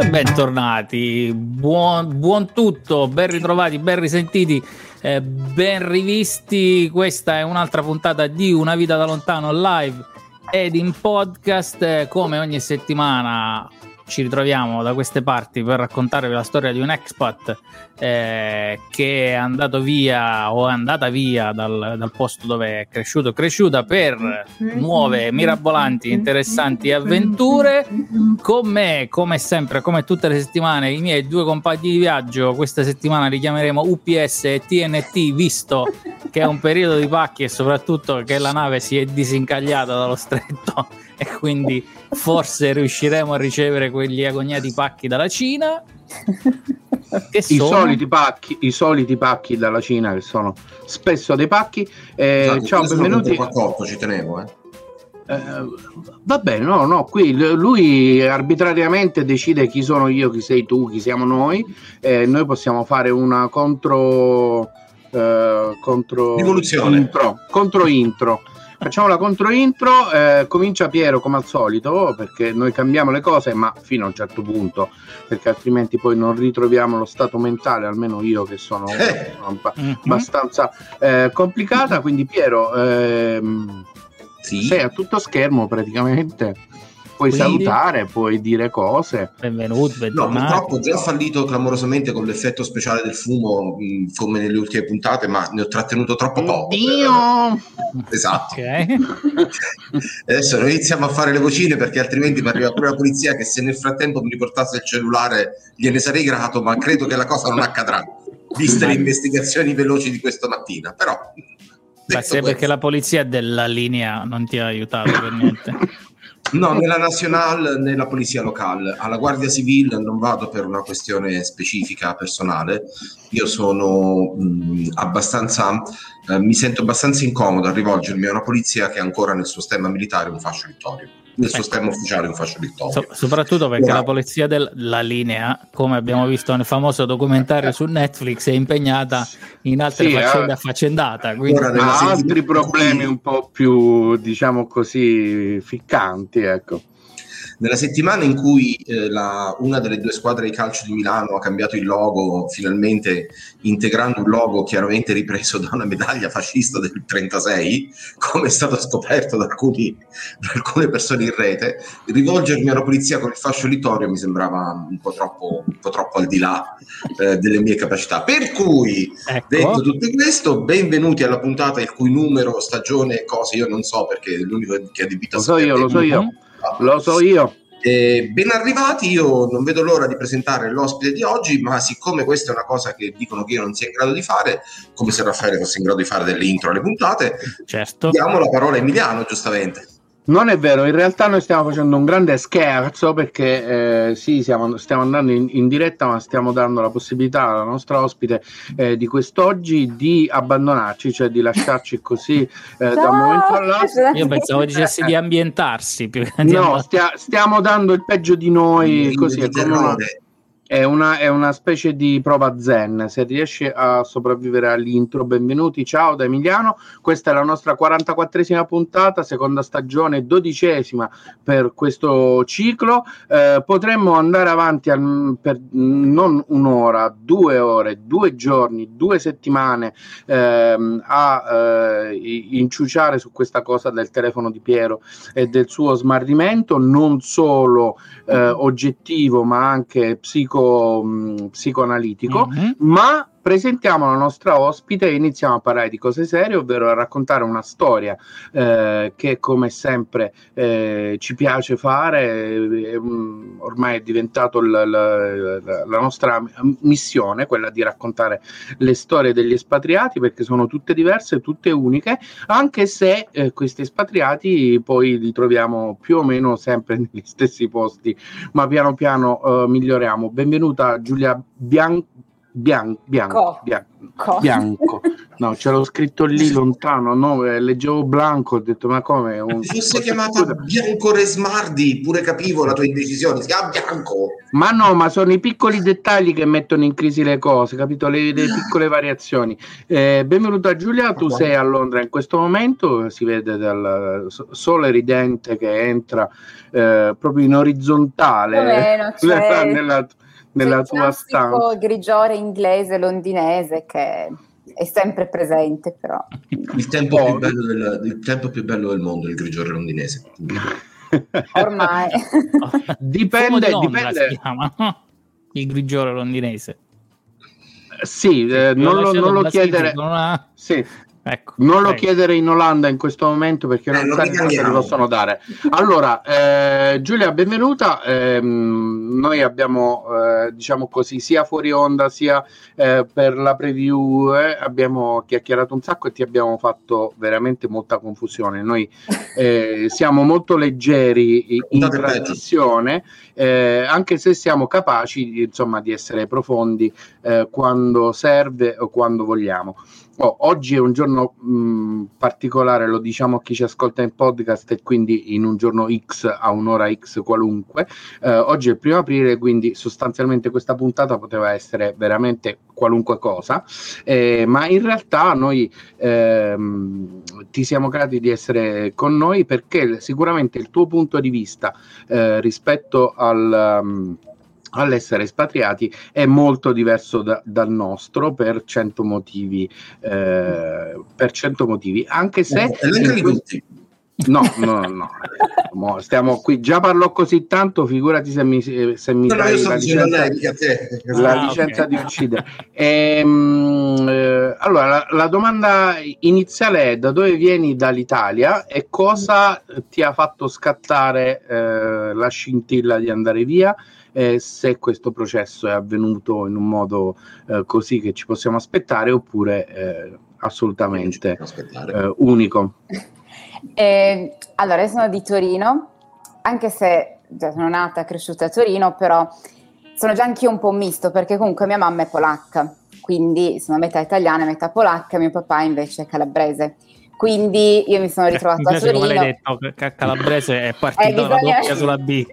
E bentornati, buon, buon tutto, ben ritrovati, ben risentiti, eh, ben rivisti. Questa è un'altra puntata di Una vita da lontano live ed in podcast. Eh, come ogni settimana ci ritroviamo da queste parti per raccontarvi la storia di un expat eh, che è andato via o è andata via dal, dal posto dove è cresciuto cresciuta per nuove, mirabolanti, interessanti avventure. Con me, come sempre, come tutte le settimane, i miei due compagni di viaggio. Questa settimana li chiameremo UPS e TNT, visto che è un periodo di pacchi e soprattutto che la nave si è disincagliata dallo stretto e quindi forse riusciremo a ricevere quegli agognati pacchi dalla Cina. Che I, soliti pacchi, I soliti pacchi dalla Cina che sono spesso dei pacchi. Eh, esatto, ciao, benvenuti. 48, ci tenevo, eh. Eh, va bene, no, no, qui lui arbitrariamente decide chi sono io, chi sei tu, chi siamo noi. Eh, noi possiamo fare una contro, eh, contro intro, contro intro Facciamo la contro intro, eh, comincia Piero come al solito, perché noi cambiamo le cose, ma fino a un certo punto, perché altrimenti poi non ritroviamo lo stato mentale, almeno io che sono eh. abbastanza eh, complicata. Quindi Piero, ehm, sì. sei a tutto schermo praticamente puoi Quindi, salutare, puoi dire cose. Benvenuto, bentornato. No, purtroppo ho già fallito clamorosamente con l'effetto speciale del fumo, mh, come nelle ultime puntate, ma ne ho trattenuto troppo poco. Dio! Esatto. Okay. Adesso noi iniziamo a fare le vocine perché altrimenti mi arriva pure la polizia che se nel frattempo mi riportasse il cellulare gliene sarei grato, ma credo che la cosa non accadrà, viste le investigazioni veloci di questa mattina. Però... Beh, se perché la polizia della linea non ti ha aiutato per niente. No, nella Nacional, nella polizia locale. Alla Guardia Civile non vado per una questione specifica personale. Io sono mh, abbastanza, eh, mi sento abbastanza incomodo a rivolgermi a una polizia che ancora nel suo stemma militare un fascio vittorio nel suo ecco. stemma ufficiale un fascio vittorio. So, soprattutto perché Ora, la polizia della linea, come abbiamo visto nel famoso documentario su Netflix, è impegnata in altre sì, faccende eh, affaccendata. Quindi... Ha altri problemi un po' più, diciamo così, ficcanti, ecco. Nella settimana in cui eh, la, una delle due squadre di calcio di Milano ha cambiato il logo, finalmente integrando un logo chiaramente ripreso da una medaglia fascista del 36, come è stato scoperto da, alcuni, da alcune persone in rete, rivolgermi alla polizia con il fascio littorio mi sembrava un po' troppo, un po troppo al di là eh, delle mie capacità. Per cui, ecco. detto tutto questo, benvenuti alla puntata il cui numero, stagione, cose io non so perché è l'unico che ha adibito a Lo so io, lo so io. Lo so io. Eh, ben arrivati, io non vedo l'ora di presentare l'ospite di oggi, ma siccome questa è una cosa che dicono che io non sia in grado di fare, come se Raffaele fosse in grado di fare delle intro alle puntate, certo. diamo la parola a Emiliano, giustamente. Non è vero, in realtà noi stiamo facendo un grande scherzo perché eh, sì, siamo, stiamo andando in, in, diretta, ma stiamo dando la possibilità alla nostra ospite eh, di quest'oggi di abbandonarci, cioè di lasciarci così eh, da un momento all'altro. Io pensavo dicessi di ambientarsi. Più no, stia, stiamo dando il peggio di noi, così è come è una, è una, specie di prova zen. Se riesce a sopravvivere all'intro, benvenuti. Ciao da Emiliano. Questa è la nostra 44esima puntata, seconda stagione, dodicesima per questo ciclo. Eh, potremmo andare avanti al, per non un'ora, due ore, due giorni, due settimane ehm, a eh, inciuciare su questa cosa del telefono di Piero e del suo smarrimento, non solo eh, oggettivo, ma anche psicologico psico, mh, psicoanalitico, mm-hmm. ma presentiamo la nostra ospite e iniziamo a parlare di cose serie, ovvero a raccontare una storia eh, che come sempre eh, ci piace fare, eh, ormai è diventato la, la, la, nostra missione, quella di raccontare le storie degli espatriati perché sono tutte diverse, tutte uniche, anche se eh, questi espatriati poi li troviamo più o meno sempre negli stessi posti, ma piano piano eh, miglioriamo. Benvenuta Giulia Bianco Bian- bianco, bianco, bianco. No, c'ero scritto lì lontano, no, eh, leggevo Blanco, ho detto ma come? Un... Se fosse chiamata Bianco Resmardi, pure capivo la tua indecisione, si chiama Bianco. Ma no, ma sono i piccoli dettagli che mettono in crisi le cose, capito? Le, le piccole variazioni. Eh, benvenuta Giulia, tu sei a Londra in questo momento, si vede dal sole ridente che entra eh, proprio in orizzontale Meno, nella, nella, nella tua stanza. Il grigiore inglese, londinese che è sempre presente però. Il tempo, oh. più, bello del, il tempo più bello del mondo, il grigiore londinese. Ormai. dipende, dipende. Il grigiore londinese. Sì, eh, non, lo, non lo chiedere. Una... Sì, Ecco, non lo chiedere in Olanda in questo momento perché eh, non sai cosa ti possono dare. Allora, eh, Giulia, benvenuta. Eh, noi abbiamo, eh, diciamo così, sia fuori onda sia eh, per la preview, eh, abbiamo chiacchierato un sacco e ti abbiamo fatto veramente molta confusione. Noi siamo molto leggeri in, in trasmissione, anche se siamo capaci insomma, di essere profondi quando serve o quando vogliamo. Oh, oggi è un giorno mh, particolare, lo diciamo a chi ci ascolta in podcast e quindi in un giorno X a un'ora X qualunque. Eh, oggi è il primo aprile, quindi sostanzialmente questa puntata poteva essere veramente qualunque cosa, eh, ma in realtà noi ehm, ti siamo grati di essere con noi perché sicuramente il tuo punto di vista eh, rispetto al... Um, all'essere espatriati è molto diverso da, dal nostro per cento motivi, eh, per cento motivi anche se... Eh, no, no, no, stiamo qui. Già parlò così tanto, figurati se mi, se mi no, dai la licenza, la ah, licenza okay. di uccidere. Ehm, eh, allora, la, la, domanda iniziale è da dove vieni dall'Italia e cosa ti ha fatto scattare eh, la scintilla di andare via? Eh, se questo processo è avvenuto in un modo eh, così che ci possiamo aspettare oppure eh, assolutamente eh, unico. Eh, allora, io sono di Torino, anche se cioè, sono nata e cresciuta a Torino, però sono già anch'io un po' misto perché comunque mia mamma è polacca, quindi sono metà italiana e metà polacca, mio papà invece è calabrese. Quindi io mi sono ritrovata a Torino. Come l'hai detto, calabrese è partita eh, bisogna... doppia sulla B.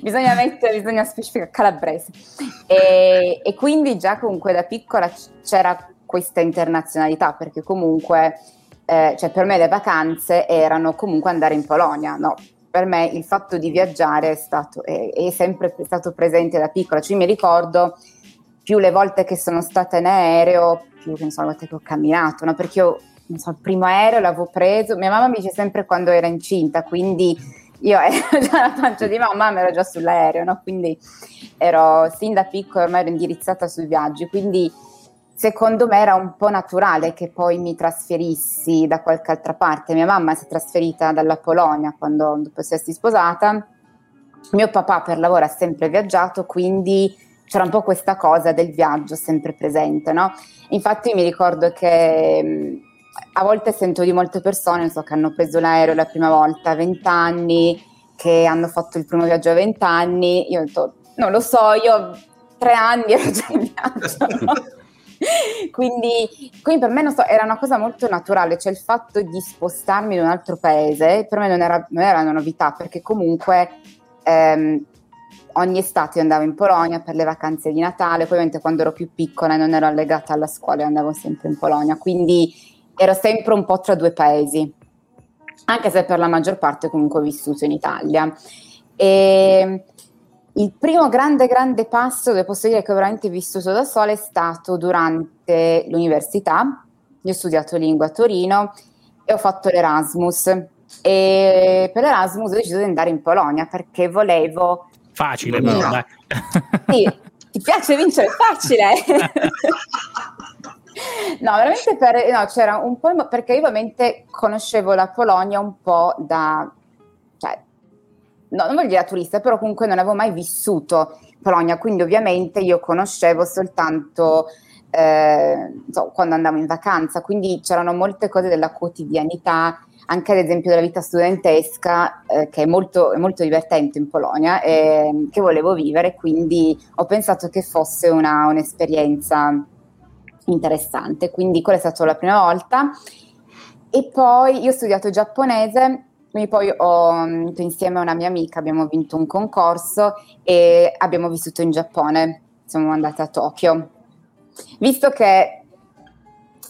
bisogna mettere, bisogna specificare calabrese. E, e, quindi già comunque da piccola c'era questa internazionalità, perché comunque, eh, cioè per me le vacanze erano comunque andare in Polonia, no? Per me il fatto di viaggiare è, stato, è, è sempre stato presente da piccola, cioè mi ricordo più le volte che sono stata in aereo, più che ne so, le volte che ho camminato, no? Perché io, non so, il primo aereo l'avevo preso, mia mamma mi dice sempre quando era incinta, quindi io ero già la pancia di mamma, ma ero già sull'aereo, no? quindi ero sin da piccola ormai ero indirizzata sui viaggi, quindi secondo me era un po' naturale che poi mi trasferissi da qualche altra parte. Mia mamma si è trasferita dalla Polonia quando dopo essersi sposata, mio papà per lavoro ha sempre viaggiato, quindi c'era un po' questa cosa del viaggio sempre presente, no? Infatti mi ricordo che a volte sento di molte persone so, che hanno preso l'aereo la prima volta a 20 anni, che hanno fatto il primo viaggio a 20 anni. Io ho detto, non lo so, io tre anni ero già in viaggio. quindi, quindi, per me so, era una cosa molto naturale, cioè il fatto di spostarmi in un altro paese per me non era, non era una novità, perché comunque ehm, ogni estate andavo in Polonia per le vacanze di Natale, poi ovviamente quando ero più piccola e non ero allegata alla scuola andavo sempre in Polonia, quindi ero sempre un po' tra due paesi, anche se per la maggior parte comunque ho vissuto in Italia. E il primo grande, grande passo, dove posso dire che ho veramente vissuto da sola, è stato durante l'università. Io ho studiato lingua a Torino e ho fatto l'Erasmus. E per l'Erasmus ho deciso di andare in Polonia perché volevo... Facile, però, dai. Sì, ti piace vincere? Facile! No, veramente per, no, c'era un po' perché io ovviamente conoscevo la Polonia un po' da, cioè, no, non voglio dire da turista, però comunque non avevo mai vissuto Polonia, quindi ovviamente io conoscevo soltanto eh, so, quando andavo in vacanza, quindi c'erano molte cose della quotidianità, anche ad esempio della vita studentesca, eh, che è molto, è molto, divertente in Polonia, eh, che volevo vivere, quindi ho pensato che fosse una, un'esperienza interessante. Quindi quella è stata la prima volta. E poi io ho studiato giapponese, quindi poi ho, insieme a una mia amica abbiamo vinto un concorso e abbiamo vissuto in Giappone, siamo andati a Tokyo. Visto che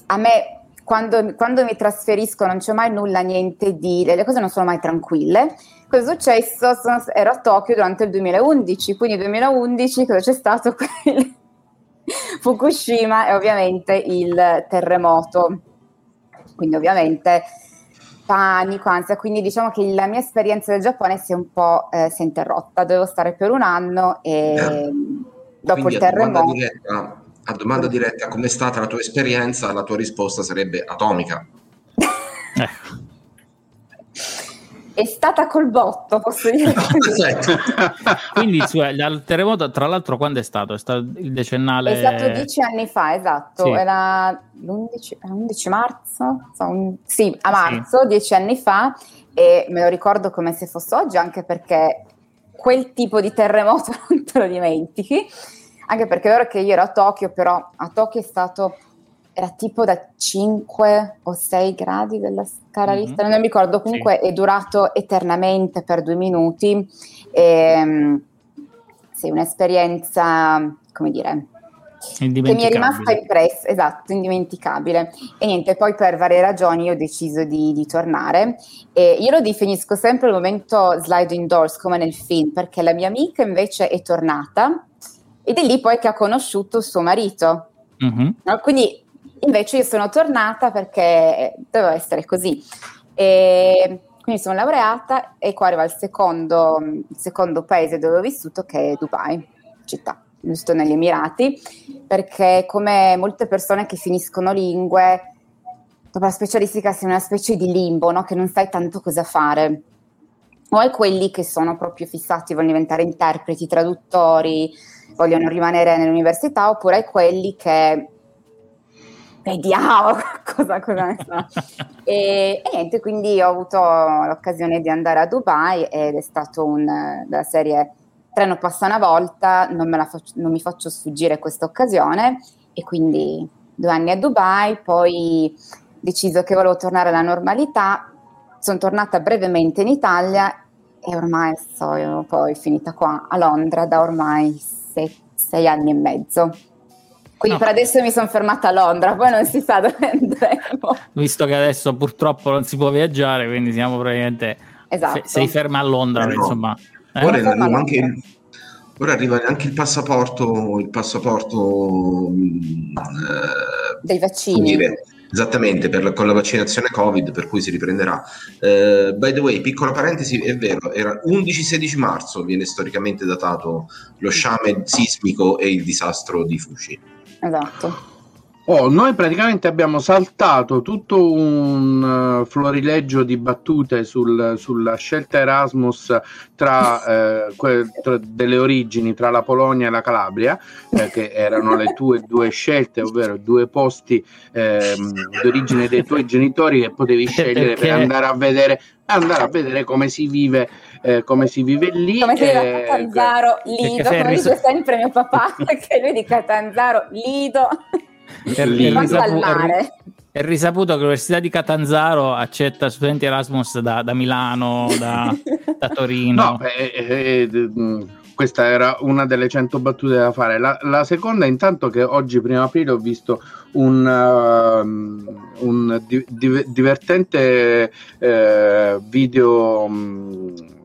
a me quando, quando, mi trasferisco non c'è mai nulla, niente di... le cose non sono mai tranquille. Cosa è successo? Sono, ero a Tokyo durante il 2011, quindi nel 2011 cosa c'è stato? Fukushima e ovviamente il terremoto. Quindi ovviamente panico, ansia, quindi diciamo che la mia esperienza del Giappone si è un po' eh, si è interrotta, dovevo stare per un anno e eh. dopo quindi il terremoto... Diretta, a domanda diretta, com'è stata la tua esperienza? La tua risposta sarebbe atomica. Eh. È stata col botto, posso dire. Certo. Quindi cioè, il terremoto, tra l'altro, quando è stato? È stato il decennale? È stato dieci anni fa, esatto. Sì. Era l'11, 11 marzo? Un, sì, a marzo, sì. dieci anni fa. E me lo ricordo come se fosse oggi, anche perché quel tipo di terremoto non te lo dimentichi anche perché è vero che io ero a Tokyo, però a Tokyo è stato, era tipo da 5 o 6 gradi della scala mm-hmm. non mi ricordo, comunque sì. è durato eternamente per due minuti. E, ehm, sì, un'esperienza, come dire, che mi è rimasta impressa, esatto, indimenticabile. E niente, poi per varie ragioni ho deciso di, di tornare. E io lo definisco sempre il momento sliding doors, come nel film, perché la mia amica invece è tornata ed è lì poi che ha conosciuto suo marito. Mm-hmm. No? Quindi invece io sono tornata perché doveva essere così. E quindi sono laureata e qua arriva il secondo, il secondo paese dove ho vissuto che è Dubai, città, giusto negli Emirati, perché come molte persone che finiscono lingue, dopo la specialistica sei una specie di limbo, no? che non sai tanto cosa fare. O hai quelli che sono proprio fissati, vogliono diventare interpreti, traduttori, vogliono rimanere nell'università oppure ai quelli che vediamo cosa, cosa ne so. e, e, niente, quindi ho avuto l'occasione di andare a Dubai ed è stato un, della serie treno passa una volta, non, faccio, non mi faccio sfuggire questa occasione e quindi due anni a Dubai, poi deciso che volevo tornare alla normalità, sono tornata brevemente in Italia e ormai sono poi finita qua a Londra da ormai sei, sei anni e mezzo. Quindi no. per adesso mi sono fermata a Londra, poi non si sa dove andremo. Visto che adesso purtroppo non si può viaggiare, quindi siamo praticamente... Esatto. Fe- sei ferma a Londra, eh no. insomma. Eh? Ora, arriva anche il, ora, arriva anche il passaporto, il passaporto... Eh, Dei vaccini. Dire, Esattamente, per, con la vaccinazione Covid, per cui si riprenderà. Uh, by the way, piccola parentesi, è vero, era 11-16 marzo, viene storicamente datato lo sciame sismico e il disastro di Fushi. Esatto. Oh, noi praticamente abbiamo saltato tutto un uh, florileggio di battute sul, sulla scelta Erasmus tra, eh, que- tra, delle origini tra la Polonia e la Calabria, eh, che erano le tue due scelte, ovvero due posti eh, d'origine dei tuoi genitori che potevi scegliere per andare a vedere, andare a vedere come si vive. Eh, come si vive lì. Come si vive a eh, Catanzaro, Lido, come dice sempre mio papà, che lui di Catanzaro, Lido. È, risaputo, è, risaputo che l'Università di Catanzaro accetta studenti Erasmus da, da Milano, da, da, Torino. No, eh, eh, eh, questa era una delle cento battute da fare. La, la, seconda, intanto, che oggi, primo aprile, ho visto un, uh, un di, di, divertente uh, video. Um,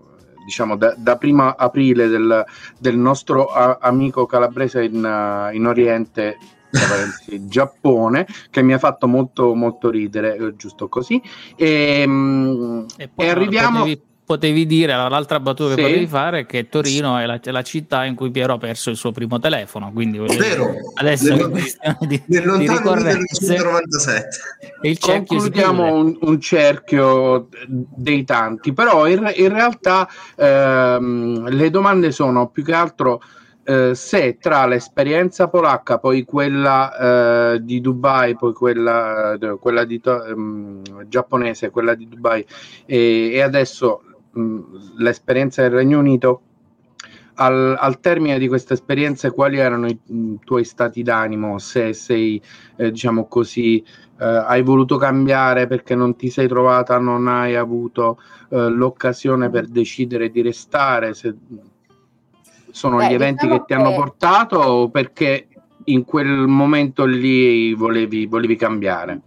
diciamo da, da, prima aprile del, del nostro a, amico calabrese in, uh, in Oriente Giappone che mi ha fatto molto molto ridere eh, giusto così. E, mm, e, poi, e arriviamo potevi, dire l'altra battuta sì. che potevi fare è che Torino è la, è la, città in cui Piero ha perso il suo primo telefono quindi Vero. adesso nel, di, nel lontano 1997 il concludiamo un, un, cerchio dei tanti però in, in realtà ehm, le domande sono più che altro eh, se tra l'esperienza polacca, poi quella eh, di Dubai, poi quella, eh, quella di, ehm, giapponese, quella di Dubai e, e adesso mh, l'esperienza del Regno Unito, al, al, termine di questa esperienza quali erano i, i tuoi stati d'animo? Se sei, eh, diciamo così, eh, hai voluto cambiare perché non ti sei trovata, non hai avuto eh, l'occasione per decidere di restare? Se, sono Beh, gli eventi diciamo che ti hanno portato o perché in quel momento lì volevi, volevi cambiare?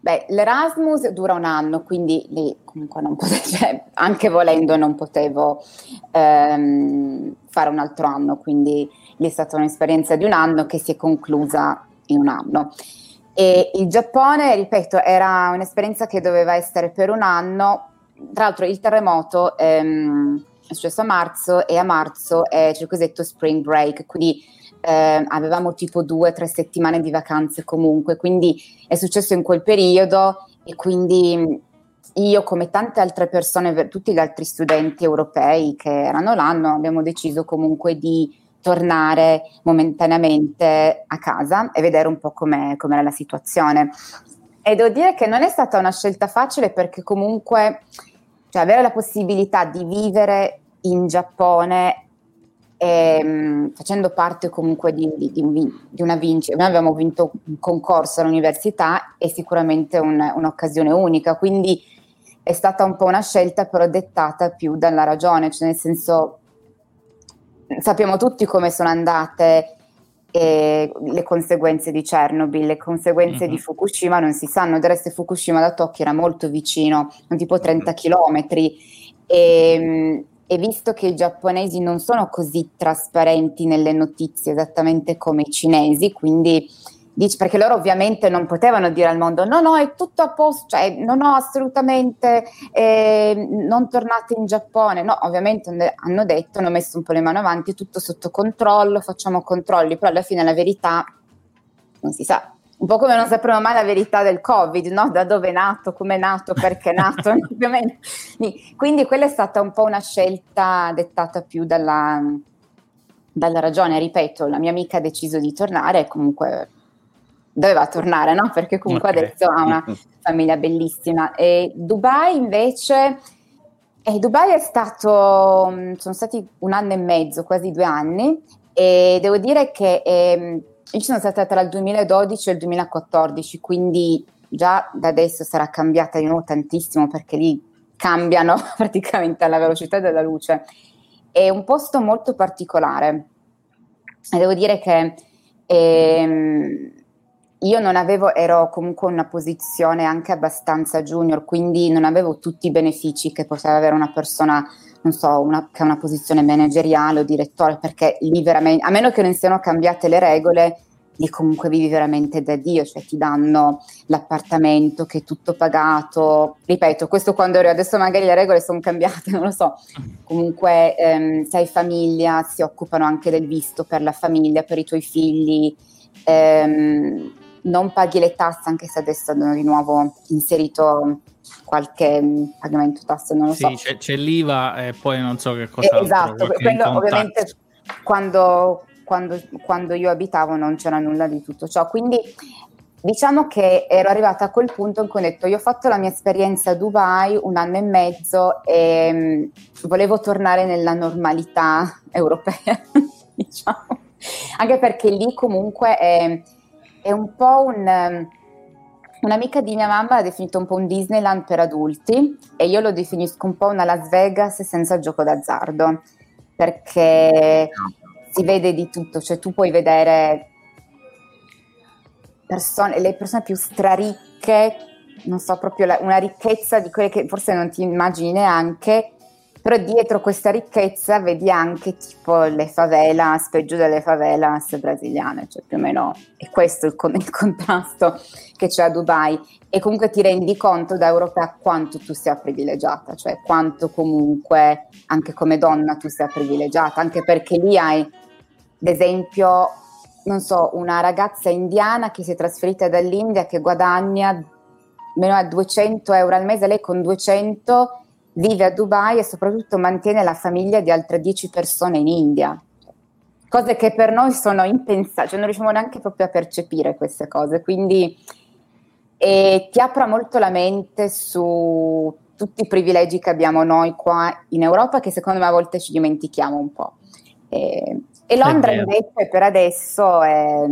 Beh, l'Erasmus dura un anno, quindi lì comunque non potevo, cioè, anche volendo non potevo ehm, fare un altro anno, quindi lì è stata un'esperienza di un anno che si è conclusa in un anno. E il Giappone, ripeto, era un'esperienza che doveva essere per un anno, tra l'altro il terremoto ehm, è successo a marzo e a marzo c'è il cosiddetto spring break, quindi eh, avevamo tipo due o tre settimane di vacanze comunque, quindi è successo in quel periodo e quindi io come tante altre persone, tutti gli altri studenti europei che erano l'anno, abbiamo deciso comunque di tornare momentaneamente a casa e vedere un po' com'era la situazione. E devo dire che non è stata una scelta facile perché comunque cioè, avere la possibilità di vivere in Giappone ehm, facendo parte comunque di, di, di, una vincita. Noi abbiamo vinto un concorso all'università è sicuramente un, un'occasione unica, quindi è stata un po' una scelta però dettata più dalla ragione, cioè nel senso sappiamo tutti come sono andate eh, le conseguenze di Chernobyl, le conseguenze mm-hmm. di Fukushima non si sanno, del resto Fukushima da Tokyo era molto vicino, tipo 30 km e, e visto che i giapponesi non sono così trasparenti nelle notizie esattamente come i cinesi, quindi dici, perché loro ovviamente non potevano dire al mondo no no è tutto a posto, cioè non ho assolutamente eh, non tornate in Giappone, no ovviamente hanno detto, hanno messo un po' le mani avanti, tutto sotto controllo, facciamo controlli, però alla fine la verità non si sa, un po' come non sapremo mai la verità del Covid, no? da dove è nato, come è nato, perché è nato, quindi quella è stata un po' una scelta dettata più dalla, dalla ragione, ripeto, la mia amica ha deciso di tornare e comunque doveva tornare, no? perché comunque okay. adesso ha una famiglia bellissima. E Dubai invece, eh, Dubai è stato, sono stati un anno e mezzo, quasi due anni, e devo dire che... Eh, io sono stata tra il 2012 e il 2014, quindi già da adesso sarà cambiata di nuovo tantissimo perché lì cambiano praticamente alla velocità della luce. È un posto molto particolare devo dire che ehm, io non avevo, ero comunque in una posizione anche abbastanza junior, quindi non avevo tutti i benefici che poteva avere una persona, non so, una, che ha una posizione manageriale o direttore, perché lì veramente, a meno che non siano cambiate le regole, lì comunque vivi veramente da Dio, cioè ti danno l'appartamento che è tutto pagato. Ripeto, questo quando ero adesso magari le regole sono cambiate, non lo so. Comunque ehm, sei famiglia, si occupano anche del visto per la famiglia, per i tuoi figli. Ehm, non paghi le tasse, anche se adesso hanno di nuovo inserito qualche pagamento tasse, non lo sì, so. C'è, c'è l'IVA e poi non so che cosa. Eh, esatto, quello ovviamente quando, quando, quando io abitavo non c'era nulla di tutto ciò. Quindi diciamo che ero arrivata a quel punto in cui ho detto io ho fatto la mia esperienza a Dubai un anno e mezzo e um, volevo tornare nella normalità europea, diciamo. Anche perché lì comunque è, è un po' un... Un'amica di mia mamma l'ha definito un po' un Disneyland per adulti e io lo definisco un po' una Las Vegas senza gioco d'azzardo, perché si vede di tutto, cioè tu puoi vedere persone, le persone più straricche, non so, proprio la, una ricchezza di quelle che forse non ti immagini neanche, però dietro questa ricchezza vedi anche tipo le favelas, peggio delle favelas brasiliane, cioè più o meno è questo il, il contrasto che c'è a Dubai. E comunque ti rendi conto da europea quanto tu sia privilegiata, cioè quanto comunque anche come donna tu sia privilegiata, anche perché lì hai, ad esempio, non so, una ragazza indiana che si è trasferita dall'India che guadagna meno a 200 euro al mese, lei con 200 vive a Dubai e soprattutto mantiene la famiglia di altre 10 persone in India. cose che per noi sono impensabili, cioè non riusciamo neanche proprio a percepire queste cose, quindi e ti apra molto la mente su tutti i privilegi che abbiamo noi qua in Europa che secondo me a volte ci dimentichiamo un po'. E, e Londra invece per adesso è,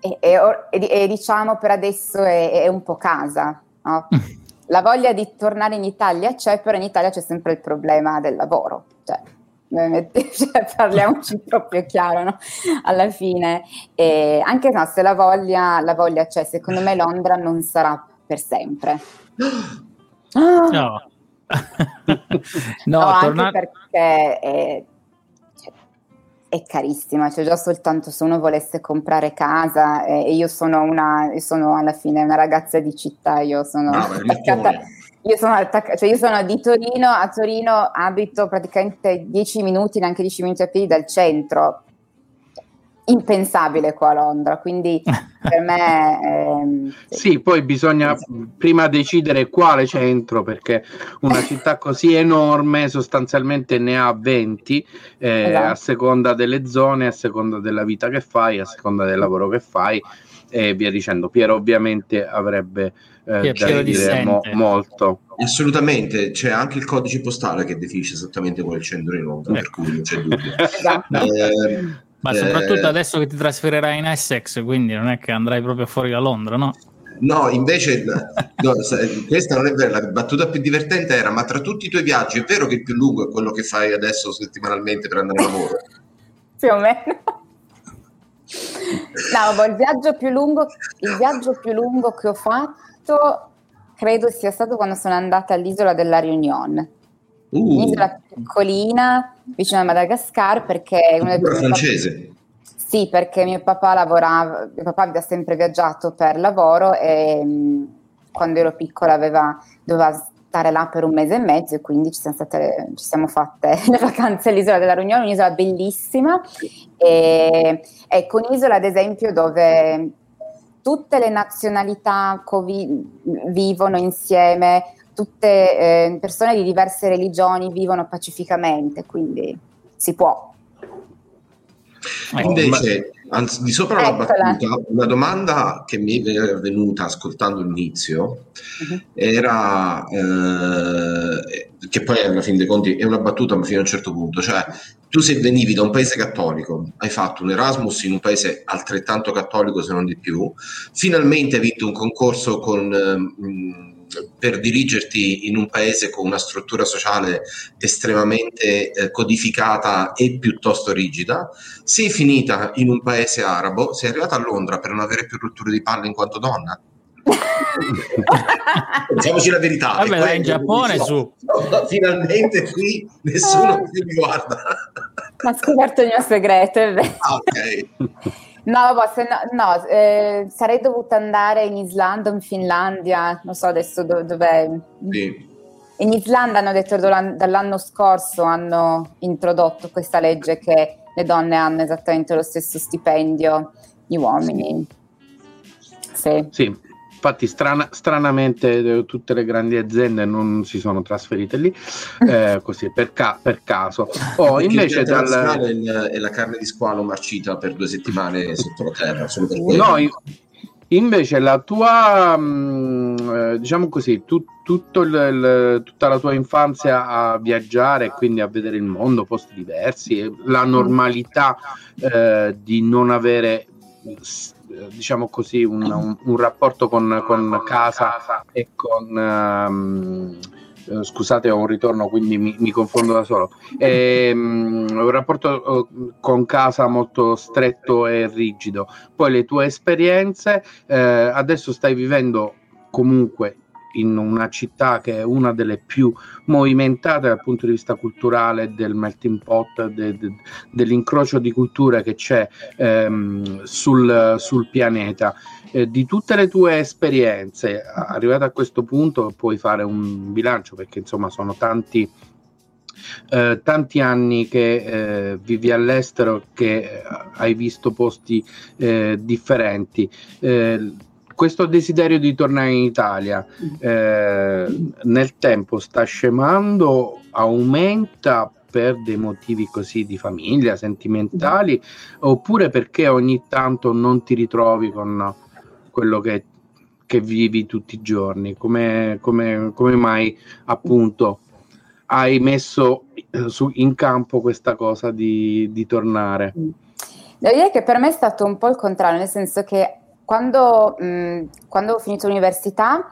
è, è, è diciamo per adesso è, un po' casa. No? La voglia di tornare in Italia c'è, però in Italia c'è sempre il problema del lavoro. Cioè, cioè, parliamoci proprio chiaro no? alla fine e anche no, se la voglia, la voglia c'è secondo me Londra non sarà per sempre no no, no torna... anche perché è, cioè, è carissima, cioè già soltanto se uno volesse comprare casa eh, e io sono una, io sono alla fine una ragazza di città, io sono no, attaccata, io sono, attac- cioè io sono di Torino, a Torino abito praticamente 10 minuti, neanche 10 minuti a piedi dal centro. Impensabile qua a Londra, quindi per me... Ehm, sì. poi bisogna prima decidere quale centro, perché una città così enorme sostanzialmente ne ha 20 eh, esatto. a seconda delle zone, a seconda della vita che fai, a seconda del lavoro che fai e via dicendo. Piero ovviamente avrebbe eh, da dire mo- molto. Assolutamente, c'è anche il codice postale che definisce esattamente qual è il centro di Londra, ecco. per cui non c'è dubbio. Esatto. eh, Ma eh, soprattutto adesso che ti trasferirai in Essex, quindi non è che andrai proprio fuori da Londra, no? No, invece no, questa non è vera, la battuta più divertente era ma tra tutti i tuoi viaggi è vero che il più lungo è quello che fai adesso settimanalmente per andare a lavoro? Più o meno. No, il viaggio più lungo, il viaggio più lungo che ho fatto credo sia stato quando sono andata all'isola della Riunion. Uh. Un'isola piccolina vicino a Madagascar perché è una delle francese. Papà... Sì, perché mio papà lavorava, mio papà aveva sempre viaggiato per lavoro e mh, quando ero piccola aveva, doveva stare là per un mese e mezzo e quindi ci siamo, state, ci siamo fatte le vacanze all'isola della Riunione, un'isola bellissima. E, ecco, un'isola ad esempio dove tutte le nazionalità covi- vivono insieme, tutte eh, persone di diverse religioni vivono pacificamente, quindi si può. Invece, anzi, di sopra la battuta, una domanda che mi è venuta ascoltando l'inizio uh-huh. era eh, che poi alla fine dei conti è una battuta, ma fino a un certo punto, cioè tu se venivi da un paese cattolico, hai fatto un Erasmus in un paese altrettanto cattolico se non di più, finalmente hai vinto un concorso con... Eh, per dirigerti in un paese con una struttura sociale estremamente eh, codificata e piuttosto rigida, sei finita in un paese arabo, sei arrivata a Londra per non avere più rotture di palle in quanto donna. Diciamoci la verità. Vabbè, dai, in Giappone su. Finalmente qui nessuno più mi guarda. Ha scoperto il mio segreto. Ah, ok. No, se no, no eh, sarei dovuta andare in Islanda o in Finlandia, non so adesso do- dov'è. Sì. In Islanda hanno detto dall'anno scorso hanno introdotto questa legge che le donne hanno esattamente lo stesso stipendio, gli uomini. Sì. sì. Infatti, strana, stranamente, eh, tutte le grandi aziende non si sono trasferite lì, eh, così per, ca- per, caso. Oh, invece, dal... è la carne di squalo marcita per due settimane sotto la terra. Solo per no, in, invece, la tua, mm, eh, diciamo così, tu, il, il, tutta la tua infanzia a viaggiare, quindi a vedere il mondo, posti diversi, la normalità eh, di non avere diciamo così, un, un, un rapporto con, con, casa e con... Um, scusate ho un ritorno quindi mi, mi confondo da solo. E, um, un rapporto uh, con casa molto stretto e rigido. Poi le tue esperienze eh, adesso stai vivendo comunque in una città che è una delle più movimentate dal punto di vista culturale del melting pot, de, de, dell'incrocio di culture che c'è ehm, sul, sul, pianeta. Eh, di tutte le tue esperienze, arrivate a questo punto, puoi fare un bilancio perché insomma sono tanti. Eh, tanti anni che eh, vivi all'estero, che hai visto posti eh, differenti eh, questo desiderio di tornare in Italia eh, nel tempo sta scemando, aumenta, per dei motivi così di famiglia, sentimentali, oppure perché ogni tanto non ti ritrovi con quello che, che vivi tutti i giorni? Come, come, come mai appunto hai messo eh, su, in campo questa cosa di, di tornare? Devo dire che per me è stato un po' il contrario, nel senso che quando, mh, quando ho finito l'università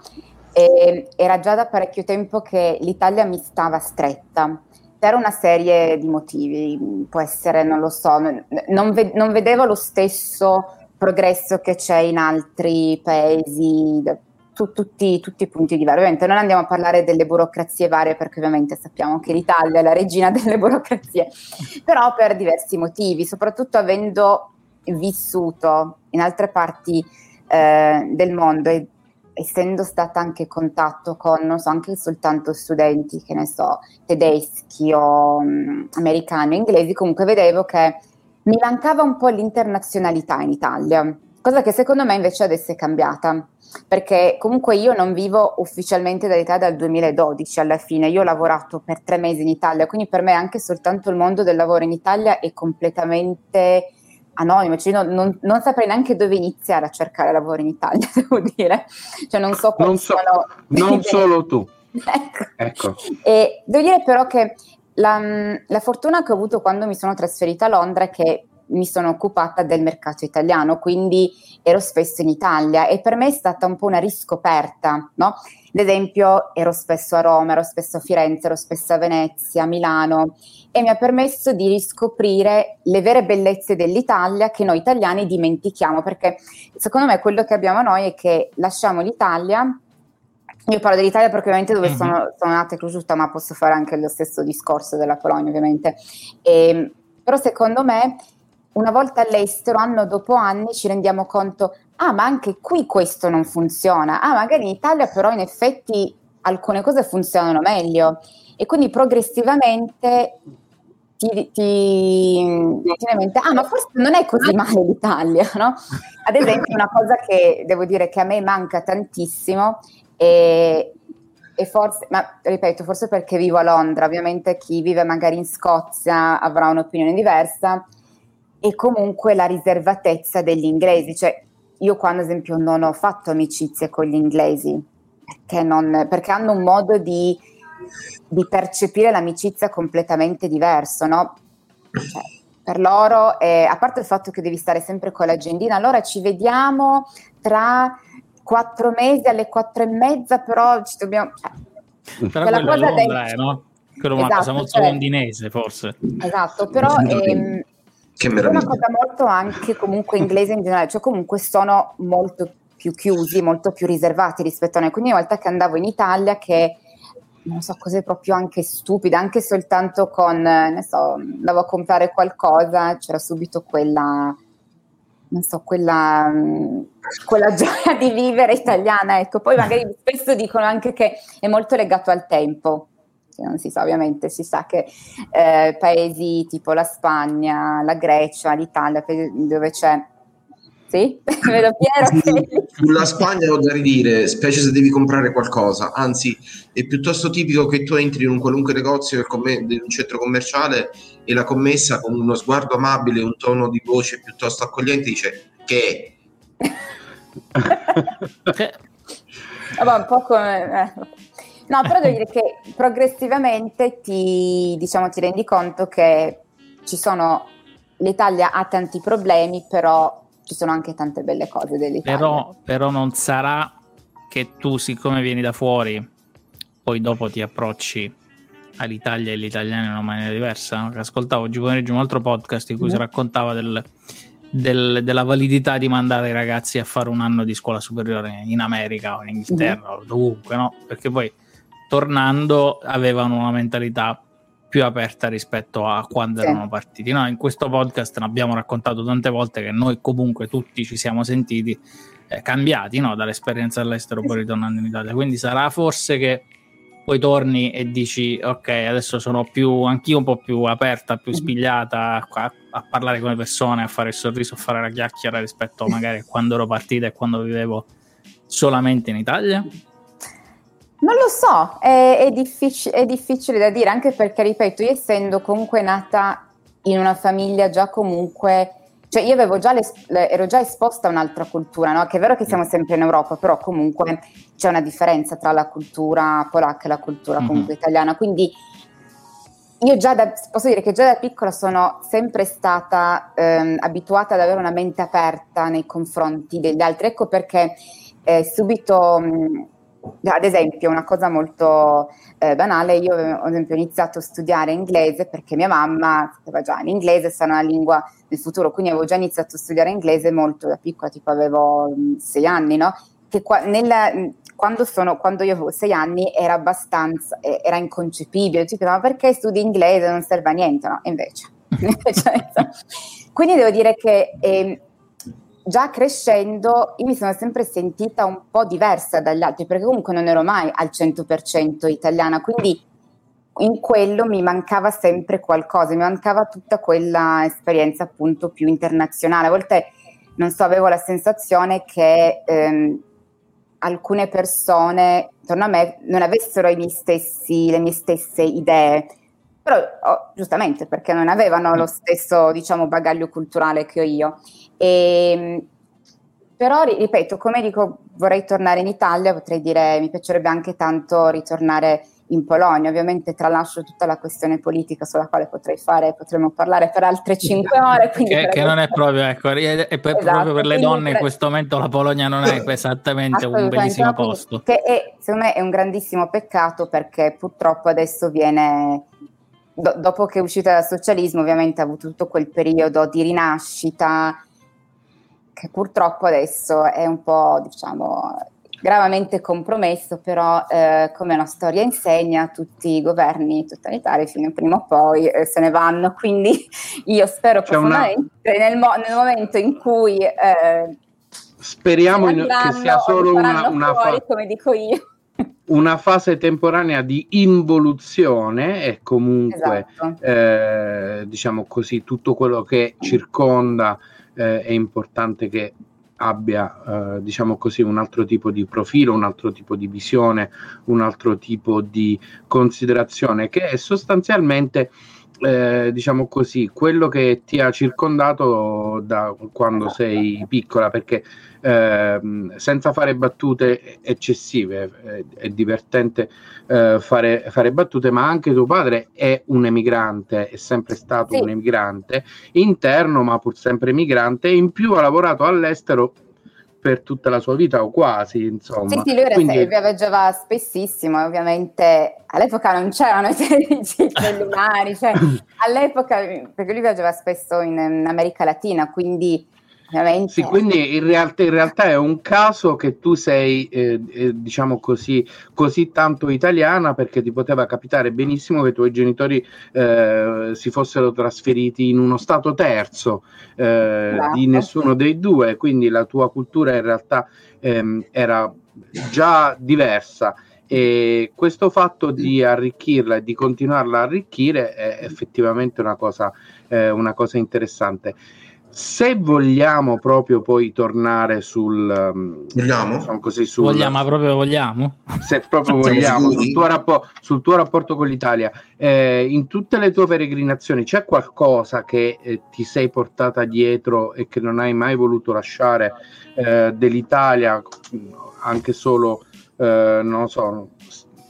eh, era già da parecchio tempo che l'Italia mi stava stretta per una serie di motivi, può essere, non lo so, non, ve- non vedevo lo stesso progresso che c'è in altri paesi, su tutti, tutti, i punti diversi. Ovviamente non andiamo a parlare delle burocrazie varie perché ovviamente sappiamo che l'Italia è la regina delle burocrazie, però per diversi motivi, soprattutto avendo vissuto in altre parti eh, del mondo e essendo stata anche in contatto con, non so, anche soltanto studenti, che ne so, tedeschi o um, americani o inglesi, comunque vedevo che mi mancava un po' l'internazionalità in Italia, cosa che secondo me invece adesso è cambiata, perché comunque io non vivo ufficialmente dall'Italia dal 2012 alla fine, io ho lavorato per tre mesi in Italia, quindi per me anche soltanto il mondo del lavoro in Italia è completamente anonimo, cioè non, non, non, saprei neanche dove iniziare a cercare lavoro in Italia, devo dire. Cioè non so non, so, non solo tu. ecco. ecco. E devo dire però che la, la, fortuna che ho avuto quando mi sono trasferita a Londra è che mi sono occupata del mercato italiano, quindi ero spesso in Italia e per me è stata un po' una riscoperta, no? Ad esempio ero spesso a Roma, ero spesso a Firenze, ero spesso a Venezia, a Milano e mi ha permesso di riscoprire le vere bellezze dell'Italia che noi italiani dimentichiamo, perché secondo me quello che abbiamo noi è che lasciamo l'Italia io parlo dell'Italia perché ovviamente dove mm-hmm. sono, sono nata e cresciuta, ma posso fare anche lo stesso discorso della Polonia, ovviamente. E, ehm, però secondo me, una volta all'estero, anno dopo anno, ci rendiamo conto, ah, ma anche qui questo non funziona. Ah, magari in Italia però in effetti alcune cose funzionano meglio. E quindi progressivamente ti, ti, ti in mente, ah, ma forse non è così male l'Italia, no? Ad esempio, una cosa che devo dire che a me manca tantissimo e, e forse, ma ripeto, forse perché vivo a Londra, ovviamente chi vive magari in Scozia avrà un'opinione diversa, e comunque la riservatezza degli inglesi, cioè io qua ad esempio non ho fatto amicizie con gli inglesi, perché, non, perché hanno un modo di di percepire l'amicizia completamente diverso, no? Cioè, per loro, eh, a parte il fatto che devi stare sempre con l'agendina, allora ci vediamo tra quattro mesi alle quattro e mezza, però ci dobbiamo... Cioè, però quella cosa Londra del... è, no? Quello esatto, una cosa molto cioè, londinese, forse. Esatto, però... Ehm, che meraviglia. È una cosa molto anche comunque inglese in generale, cioè comunque sono molto più chiusi, molto più riservati rispetto a noi. Quindi una volta che andavo in Italia che non so, cose proprio anche stupide, anche soltanto con, ne so, andavo a comprare qualcosa, c'era subito quella, non so, quella, quella gioia di vivere italiana, ecco. Poi magari spesso dicono anche che è molto legato al tempo, che non si sa, ovviamente si sa che eh, paesi tipo la Spagna, la Grecia, l'Italia, dove c'è sì, vedo Piero. Sulla Spagna ho da ridire, specie se devi comprare qualcosa. Anzi, è piuttosto tipico che tu entri in un qualunque negozio di un centro commerciale e la commessa con uno sguardo amabile, un tono di voce piuttosto accogliente dice che Vabbè, un po' come... Eh. No, però devo dire che progressivamente ti, diciamo, ti rendi conto che ci sono... L'Italia ha tanti problemi, però ci sono anche tante belle cose dell'Italia. Però, però non sarà che tu, siccome vieni da fuori, poi dopo ti approcci all'Italia e agli italiani in una maniera diversa. Ascoltavo oggi pomeriggio un altro podcast in cui mm. si raccontava del, del, della validità di mandare i ragazzi a fare un anno di scuola superiore in America o in Inghilterra mm. o dovunque, no? Perché poi tornando avevano una mentalità più aperta rispetto a quando sì. erano partiti. No, in questo podcast ne abbiamo raccontato tante volte che noi comunque tutti ci siamo sentiti eh, cambiati no, dall'esperienza all'estero poi ritornando in Italia. Quindi sarà forse che poi torni e dici ok adesso sono più anch'io un po' più aperta, più mm-hmm. spigliata a, a parlare con le persone, a fare il sorriso, a fare la chiacchiera rispetto magari a quando ero partita e quando vivevo solamente in Italia? Non lo so, è, è, diffic- è, difficile da dire, anche perché, ripeto, io essendo comunque nata in una famiglia già comunque, cioè io avevo già le, ero già esposta a un'altra cultura, no? che è vero che siamo sempre in Europa, però comunque c'è una differenza tra la cultura polacca e la cultura mm-hmm. comunque italiana, quindi io già da, posso dire che già da piccola sono sempre stata ehm, abituata ad avere una mente aperta nei confronti degli altri, ecco perché eh, subito... Mh, ad esempio, una cosa molto eh, banale, io ho iniziato a studiare inglese perché mia mamma sapeva già l'inglese sarà una lingua del futuro, quindi avevo già iniziato a studiare inglese molto da piccola, tipo avevo mh, sei anni, no? Che qua, nel, quando, sono, quando, io avevo sei anni era abbastanza, eh, era inconcepibile, tipo, ma perché studi inglese non serve a niente, no? Invece. quindi devo dire che... Eh, già crescendo io mi sono sempre sentita un po' diversa dagli altri, perché comunque non ero mai al 100% italiana, quindi in quello mi mancava sempre qualcosa, mi mancava tutta quella esperienza appunto più internazionale. A volte, non so, avevo la sensazione che ehm, alcune persone intorno a me non avessero stessi, le mie stesse idee, però oh, giustamente perché non avevano lo stesso, diciamo, bagaglio culturale che ho io. E, ehm, però, ripeto, come dico, vorrei tornare in Italia, potrei dire, mi piacerebbe anche tanto ritornare in Polonia. Ovviamente tralascio tutta la questione politica sulla quale potrei fare, potremmo parlare per altre cinque ore. Che, che non è proprio, ecco, e per, esatto, proprio per le donne per... in questo momento la Polonia non è esattamente un bellissimo posto. Che è, secondo me è un grandissimo peccato perché purtroppo adesso viene do, dopo che è uscita dal socialismo, ovviamente ha avuto tutto quel periodo di rinascita che purtroppo adesso è un po', diciamo, gravemente compromesso, però eh, come la storia insegna, tutti i governi totalitari fino a prima o poi eh, se ne vanno, quindi io spero C'è profondamente una... nel, mo- nel, momento in cui... Eh, Speriamo in, che sia solo una, una fuori, fa- come dico io una fase temporanea di involuzione e comunque esatto. eh, diciamo così tutto quello che circonda eh, è importante che abbia eh, diciamo così un altro tipo di profilo, un altro tipo di visione, un altro tipo di considerazione che è sostanzialmente eh, diciamo così, quello che ti ha circondato da quando sei piccola, perché eh, senza fare battute eccessive è, è divertente eh, fare, fare, battute, ma anche tuo padre è un emigrante, è sempre stato sì. un emigrante interno, ma pur sempre emigrante, e in più ha lavorato all'estero per tutta la sua vita o quasi, insomma. Sì, sì, lui era Quindi... viaggiava spessissimo, ovviamente all'epoca non c'erano i cellulari, cioè all'epoca, perché lui viaggiava spesso in, in America Latina, quindi Ovviamente. Sì, quindi in realtà, in realtà, è un caso che tu sei, eh, eh, diciamo così, così tanto italiana perché ti poteva capitare benissimo che i tuoi genitori eh, si fossero trasferiti in uno stato terzo eh, esatto. di nessuno dei due, quindi la tua cultura in realtà ehm, era già diversa e questo fatto di arricchirla e di continuarla a arricchire è effettivamente una cosa, eh, una cosa interessante se vogliamo proprio poi tornare sul um, vogliamo? diciamo così sul, vogliamo proprio vogliamo? Se proprio vogliamo sul tuo, rappo- sul tuo, rapporto con l'Italia eh, in tutte le tue peregrinazioni c'è qualcosa che eh, ti sei portata dietro e che non hai mai voluto lasciare eh, dell'Italia? Anche solo eh, non so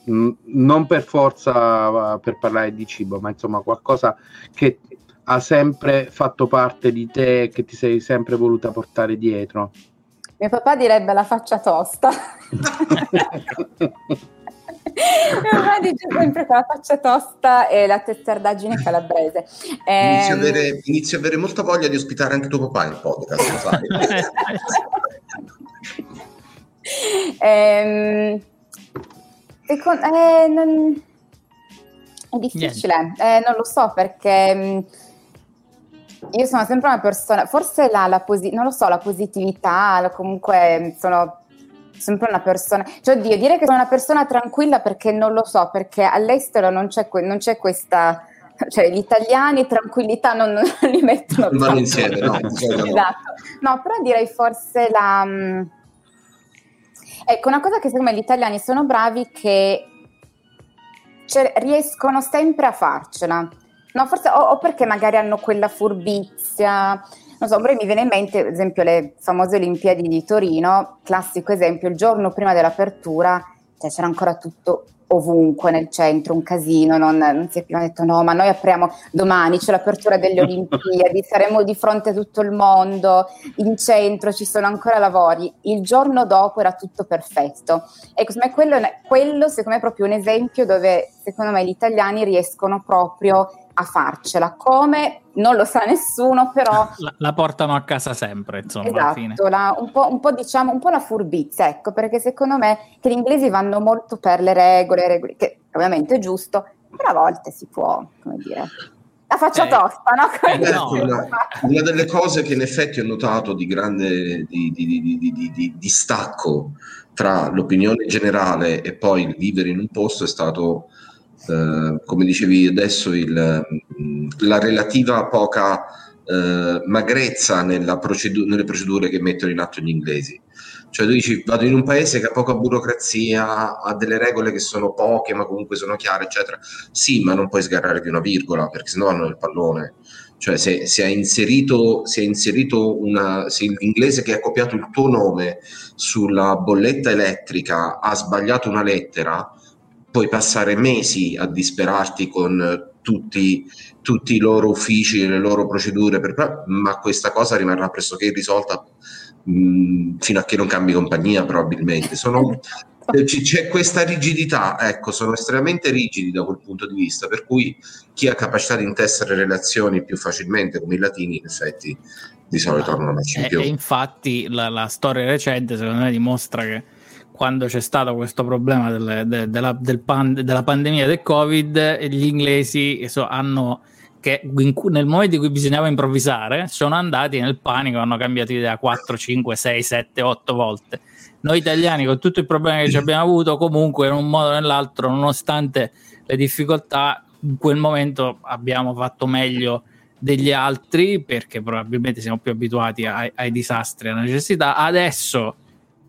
non per forza per parlare di cibo, ma insomma qualcosa che ha sempre fatto parte di te, che ti sei sempre voluta portare dietro? Mio papà direbbe la faccia tosta. Mio papà dice sempre che la faccia tosta e la testardaggine calabrese. Eh, inizio, a avere, inizio a avere molta voglia di ospitare anche tuo papà in podcast, sai? ehm, secondo, eh, non, è difficile, eh, non lo so perché mm, io sono sempre una persona, forse la, la posi- non lo so, la positività, la, comunque sono sempre una persona, cioè oddio, dire che sono una persona tranquilla perché non lo so, perché all'estero non c'è, que- non c'è questa, cioè gli italiani tranquillità non, non li mettono non vanno insieme, no? esatto. No, però direi forse la... Mm, Ecco, una cosa che secondo me gli italiani sono bravi che cioè, riescono sempre a farcela. No, forse o, o, perché magari hanno quella furbizia. Non so, mi viene in mente, ad esempio, le famose Olimpiadi di Torino, classico esempio, il giorno prima dell'apertura cioè, c'era ancora tutto ovunque nel centro, un casino, non, non si è più detto no, ma noi apriamo domani, c'è l'apertura delle Olimpiadi, saremo di fronte a tutto il mondo, in centro ci sono ancora lavori, il giorno dopo era tutto perfetto. Ecco, secondo me quello, quello secondo me è proprio un esempio dove secondo me gli italiani riescono proprio a farcela. Come non lo sa nessuno, però la, la portano a casa sempre. Insomma, esatto, la, un, po', un, po', diciamo un po' la furbizia, ecco, perché secondo me che gli inglesi vanno molto per le regole, regole che ovviamente è giusto, però a volte si può, come dire. La faccia eh, tosta, no? Eh, no. Una, una, delle cose che in effetti ho notato di grande di, di, di, di stacco tra l'opinione generale e poi il vivere in un posto è stato eh, come dicevi adesso, il, mm, la relativa poca eh, magrezza procedu- nelle procedure che mettono in atto gli inglesi. Cioè tu dici vado in un paese che ha poca burocrazia, ha delle regole che sono poche ma comunque sono chiare, eccetera. Sì, ma non puoi sgarrare di una virgola perché sennò hanno il pallone. Cioè se, se hai inserito, se hai inserito una, se l'inglese che ha copiato il tuo nome sulla bolletta elettrica ha sbagliato una lettera, puoi passare mesi a disperarti con tutti, tutti i loro uffici e le loro procedure, per, ma questa cosa rimarrà pressoché irrisolta mh, fino a che non cambi compagnia probabilmente. Sono, c'è questa rigidità, ecco, sono estremamente rigidi da quel punto di vista, per cui chi ha capacità di intessere relazioni più facilmente come i latini, in effetti, di solito hanno una e, e infatti la, la storia recente secondo me dimostra che quando c'è stato questo problema del, de, de, del pan, della pandemia del Covid, gli inglesi so, hanno che in, nel momento in cui bisognava improvvisare sono andati nel panico, hanno cambiato idea 4, 5, 6, 7, 8 volte. Noi italiani con tutto il problema che ci abbiamo avuto, comunque in un modo o nell'altro, nonostante le difficoltà, in quel momento abbiamo fatto meglio degli altri perché probabilmente siamo più abituati ai, ai disastri alla necessità. Adesso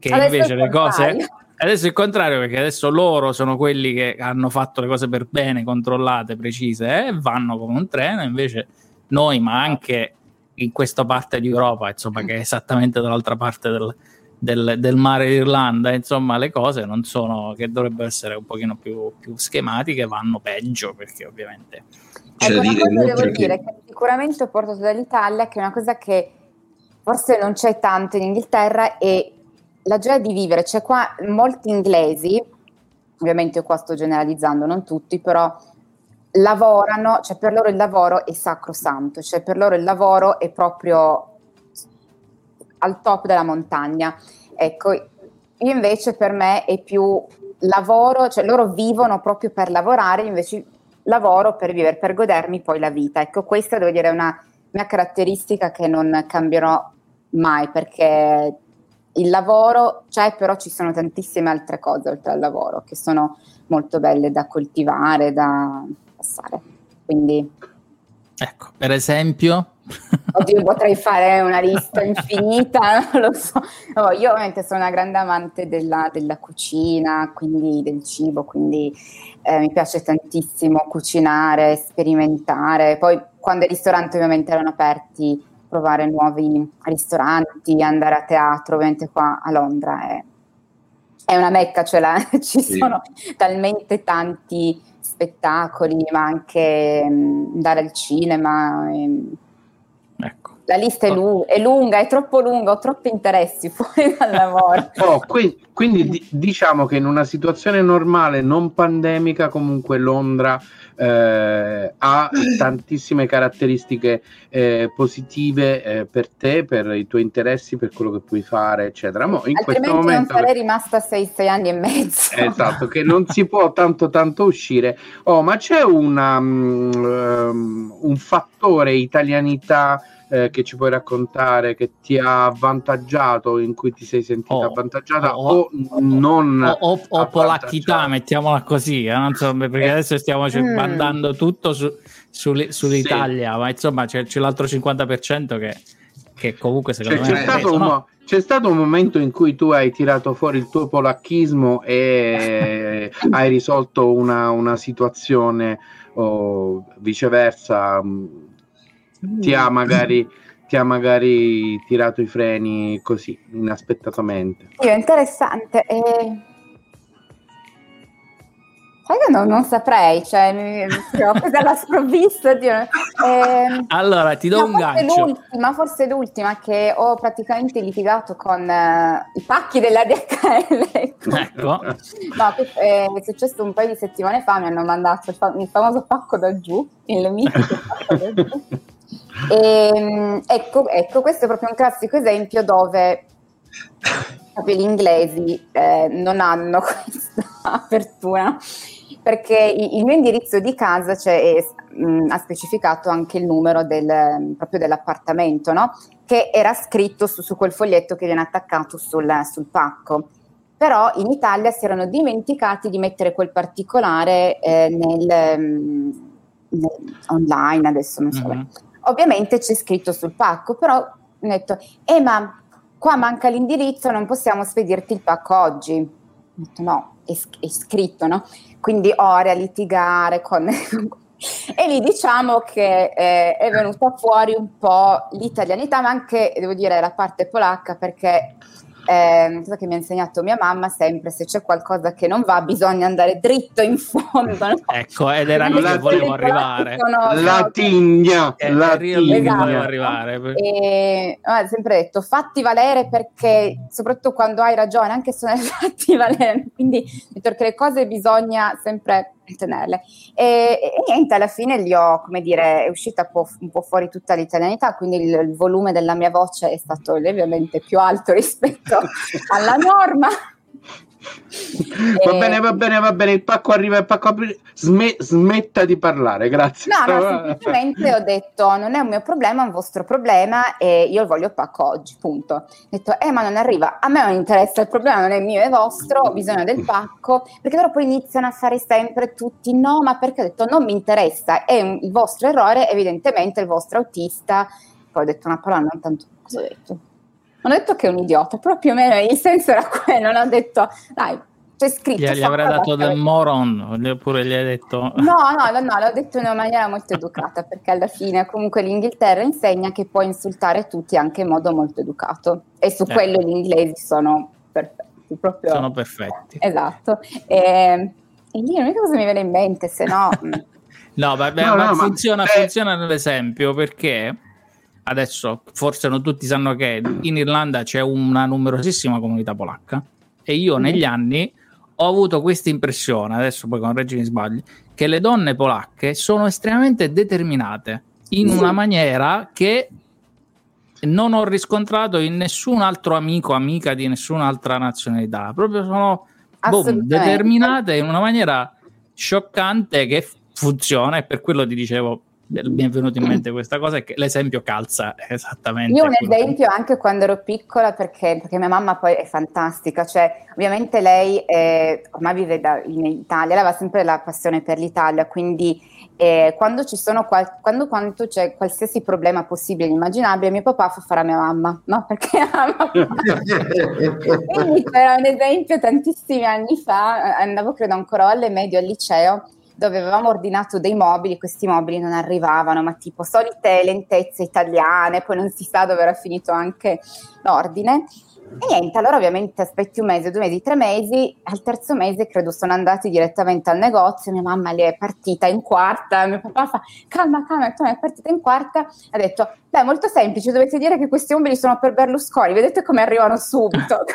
che adesso invece le cose adesso è il contrario perché adesso loro sono quelli che hanno fatto le cose per bene controllate precise e eh, vanno come un treno. Invece noi ma anche in questa parte di Europa insomma che è esattamente dall'altra parte del, del, del mare d'Irlanda insomma le cose non sono che dovrebbero essere un pochino più, più schematiche vanno peggio perché ovviamente ecco, una cosa devo che... dire che sicuramente ho portato dall'Italia che è una cosa che forse non c'è tanto in Inghilterra e la gioia di vivere, c'è qua molti inglesi, ovviamente io qua sto generalizzando, non tutti, però lavorano, cioè per loro il lavoro è sacrosanto, cioè per loro il lavoro è proprio al top della montagna. Ecco, io invece per me è più lavoro, cioè loro vivono proprio per lavorare, invece lavoro per vivere, per godermi poi la vita. Ecco, questa devo dire è una mia caratteristica che non cambierò mai perché il lavoro c'è, però ci sono tantissime altre cose oltre al lavoro che sono molto belle da coltivare, da passare. Quindi Ecco, per esempio? Oddio, potrei fare una lista infinita, non lo so. No, io ovviamente sono una grande amante della, della cucina, quindi del cibo, quindi eh, mi piace tantissimo cucinare, sperimentare. Poi quando i ristoranti ovviamente erano aperti provare nuovi ristoranti, andare a teatro, ovviamente qua a Londra è, è una mecca, cioè la, ci sì. sono talmente tanti spettacoli, ma anche mh, andare al cinema. E, ecco. La lista è, lu- è, lunga, è troppo lunga, ho troppi interessi fuori dal lavoro. Oh, qui, quindi d- diciamo che in una situazione normale, non pandemica, comunque Londra eh, ha tantissime caratteristiche eh, positive eh, per te, per i tuoi interessi, per quello che puoi fare, eccetera. Mo, in Altrimenti questo momento, non sarei rimasta sei, sei anni e mezzo. Esatto, che non si può tanto tanto uscire. Oh, ma c'è una, um, un fattore italianità eh, che ci puoi raccontare che ti ha avvantaggiato, in cui ti sei sentita oh, avvantaggiata oh, o non o, o, o polacchità, mettiamola così, eh? so, perché eh. adesso stiamo mm. mandando tutto su, su, sull'Italia, sì. ma insomma c'è, c'è l'altro 50% che, che comunque secondo cioè, me c'è, stato un, c'è stato un momento in cui tu hai tirato fuori il tuo polacchismo e hai risolto una, una situazione o viceversa ti ha magari ti ha magari tirato i freni così inaspettatamente. Io, interessante. Eh, Sai che non, non saprei, cioè, mi, ho preso alla sprovvista. Eh, allora, ti do un gancio. L'ultima, forse l'ultima, che ho praticamente litigato con uh, i pacchi della DHL. Ecco. ecco. No, eh, è successo un paio di settimane fa, mi hanno mandato il, fa- il famoso pacco da giù, il mitico pacco da giù. E, ehm, ecco, ecco, questo è proprio un classico esempio dove proprio gli inglesi eh, non hanno questa apertura perché il mio indirizzo di casa cioè, è, mh, ha specificato anche il numero del, proprio dell'appartamento, no? che era scritto su, su, quel foglietto che viene attaccato sul, sul, pacco. Però in Italia si erano dimenticati di mettere quel particolare eh, nel, nel, online, adesso non so. Mm-hmm. Ovviamente c'è scritto sul pacco, però ho detto, eh ma qua manca l'indirizzo, non possiamo spedirti il pacco oggi. Ho detto no, è, è scritto, no? quindi ore a litigare con... e lì diciamo che eh, è venuta fuori un po' l'italianità, ma anche, devo dire, la parte polacca, perché eh, cosa che mi ha insegnato mia mamma sempre se c'è qualcosa che non va bisogna andare dritto in fondo no? ecco ed era lì che volevo arrivare. la tigna la tigna volevo arrivare. E ho sempre detto fatti valere perché soprattutto quando hai ragione anche se non hai fatti valere quindi perché le cose bisogna sempre tenerle. E, e, niente, alla fine gli ho, come dire, è uscita po', un po fuori tutta l'italianità, quindi il, il, volume della mia voce è stato lievemente più alto rispetto alla norma. Va bene, va bene, va bene, il pacco arriva, il pacco apre, Sme, smetta di parlare, grazie. No, no, semplicemente ho detto, non è un mio problema, è un vostro problema e io voglio il pacco oggi, punto. Ho detto, eh ma non arriva, a me non interessa, il problema non è mio, è vostro, ho bisogno del pacco, perché loro poi iniziano a fare sempre tutti, no, ma perché ho detto, non mi interessa, è un, il vostro errore, evidentemente il vostro autista, poi ho detto una parola, non tanto, cosa ho detto? Non ho detto che è un idiota, però più o meno il senso era quello, non ho detto, dai, c'è scritto. Gli, gli avrei dato del moron, oppure gli hai detto... No, no, no, no, l'ho detto in una maniera molto educata, perché alla fine comunque l'Inghilterra insegna che puoi insultare tutti anche in modo molto educato, e su eh. quello gli inglesi sono perfetti. Proprio... Sono perfetti. Esatto. E, e lì l'unica cosa mi viene in mente, se no... Mm. no, vabbè, no, ma no, funziona, ma... funziona nell'esempio, perché adesso forse non tutti sanno che in Irlanda c'è una numerosissima comunità polacca e io mm-hmm. negli anni ho avuto questa impressione, adesso poi con Reggi mi sbagli, che le donne polacche sono estremamente determinate in sì. una maniera che non ho riscontrato in nessun altro amico, amica di nessun'altra nazionalità. Proprio sono boom, determinate in una maniera scioccante che funziona e per quello ti dicevo mi è venuto in mente questa cosa è che l'esempio calza esattamente. Io un esempio anche quando ero piccola perché, perché, mia mamma poi è fantastica, cioè ovviamente lei è, ormai vive da, in Italia, aveva sempre la passione per l'Italia, quindi eh, quando ci sono qual- quando, quando, c'è qualsiasi problema possibile e immaginabile, mio papà fa fare a mia mamma, no? Perché ama Quindi c'era un esempio tantissimi anni fa, andavo credo ancora alle medie al liceo dove avevamo ordinato dei mobili, questi mobili non arrivavano, ma tipo solite lentezze italiane, poi non si sa dove era finito anche l'ordine. E niente, allora ovviamente aspetti un mese, due mesi, tre mesi, al terzo mese credo sono andati direttamente al negozio, mia mamma lì è partita in quarta, mio papà fa calma, calma, tu è partita in quarta, ha detto, beh molto semplice, dovete dire che questi mobili sono per Berlusconi, vedete come arrivano subito.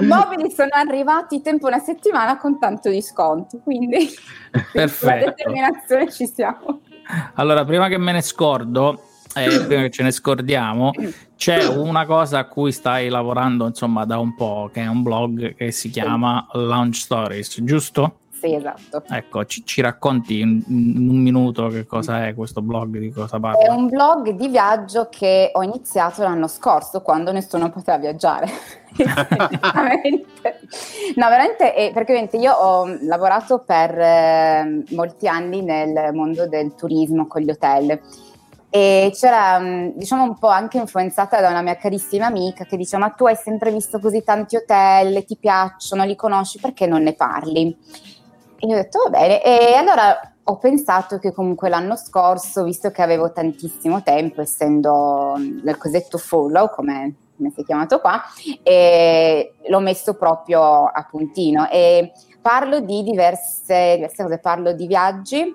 I mobili sono arrivati tempo una settimana con tanto di sconto, quindi Perfetto. la determinazione ci siamo. Allora, prima che me ne scordo, eh, prima che ce ne scordiamo, c'è una cosa a cui stai lavorando insomma da un po', che è un blog che si chiama Launch Stories, giusto? Sì, esatto. Ecco, ci, ci racconti in, in, un minuto che cosa è questo blog, di cosa parla? È un blog di viaggio che ho iniziato l'anno scorso, quando nessuno poteva viaggiare. no, veramente, eh, perché io ho lavorato per eh, molti anni nel mondo del turismo con gli hotel e c'era, mm, diciamo, un po' anche influenzata da una mia carissima amica che diceva: Ma tu hai sempre visto così tanti hotel, ti piacciono, li conosci, perché non ne parli? E io ho detto: Va bene. E allora ho pensato che comunque l'anno scorso, visto che avevo tantissimo tempo, essendo nel cosiddetto follow, come, come si è chiamato qua, l'ho messo proprio a puntino. E parlo di diverse, diverse cose, parlo di viaggi,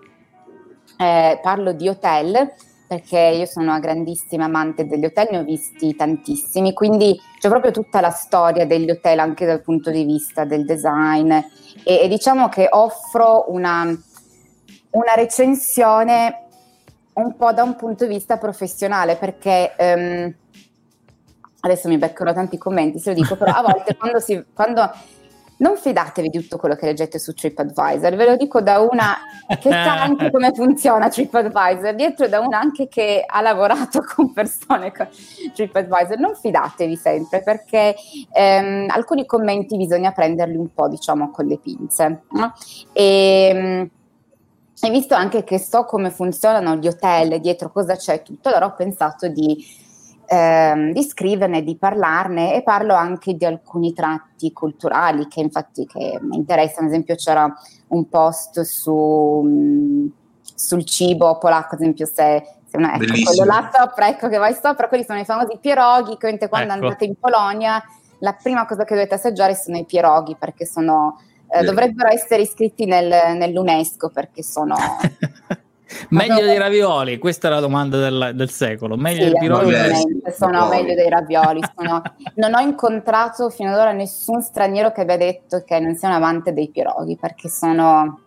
eh, parlo di hotel perché io sono una grandissima amante degli hotel, ne ho visti tantissimi, quindi c'è proprio tutta la storia degli hotel anche dal punto di vista del design e, e diciamo che offro una, una, recensione un po' da un punto di vista professionale perché um, adesso mi beccherò tanti commenti se lo dico, però a volte quando, si, quando non fidatevi di tutto quello che leggete su TripAdvisor, ve lo dico da una che sa anche come funziona TripAdvisor, dietro da una anche che ha lavorato con persone con TripAdvisor, non fidatevi sempre perché ehm, alcuni commenti bisogna prenderli un po' diciamo con le pinze. No? E, ehm, e visto anche che so come funzionano gli hotel, dietro cosa c'è tutto, allora ho pensato di ehm, di scriverne, di parlarne e parlo anche di alcuni tratti culturali che infatti che mi interessano, ad esempio c'era un post su, mh, sul cibo polacco, ad esempio se, una, ecco, quello là sopra, ecco che vai sopra, quelli sono i famosi pieroghi, che quando ecco. andate in Polonia la prima cosa che dovete assaggiare sono i pieroghi perché sono, eh, dovrebbero essere iscritti nel, nell'UNESCO perché sono... meglio dei ravioli? Questa è la domanda del, del secolo. Meglio sì, dei ravioli? Sono meglio dei ravioli. Sono... non ho incontrato fino ad ora nessun straniero che abbia detto che non sia un amante dei piroghi perché sono,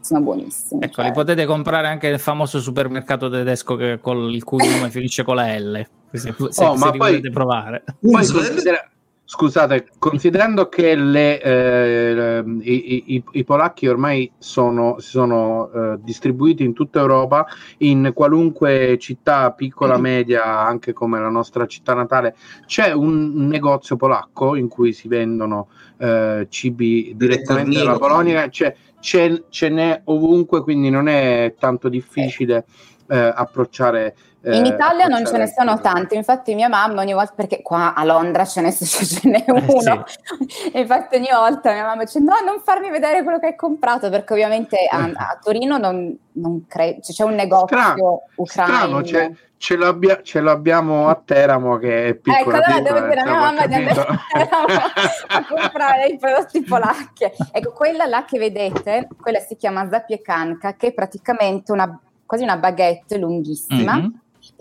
sono buonissimi. Ecco, cioè. li potete comprare anche nel famoso supermercato tedesco che, col, il cui nome finisce con la L. Se, se, oh, se ma poi, provare. Poi considera, Scusate, considerando che le, eh, i, i, i, polacchi ormai sono, si sono eh, distribuiti in tutta Europa, in qualunque città piccola, mm. media, anche come la nostra città natale, c'è un negozio polacco in cui si vendono eh, cibi direttamente dalla Polonia, c'è, c'è, ce n'è ovunque, quindi non è tanto difficile eh, approcciare in eh, Italia non ce ne sono tanti, infatti mia mamma ogni volta, perché qua a Londra ce n'è, ce n'è eh, uno, eh sì. infatti ogni volta mia mamma dice no non farmi vedere quello che hai comprato perché ovviamente a, eh. a Torino non, non credo, cioè, c'è un negozio strano, ucraino. Strano, ce, l'abbia, ce, l'abbiamo a Teramo che è piccolo. Ecco, allora devo dire a mia mamma di andare a Teramo a comprare i prodotti polacchi. Ecco, quella là che vedete, quella si chiama zapiekanka, che è praticamente una, quasi una baguette lunghissima. Mm-hmm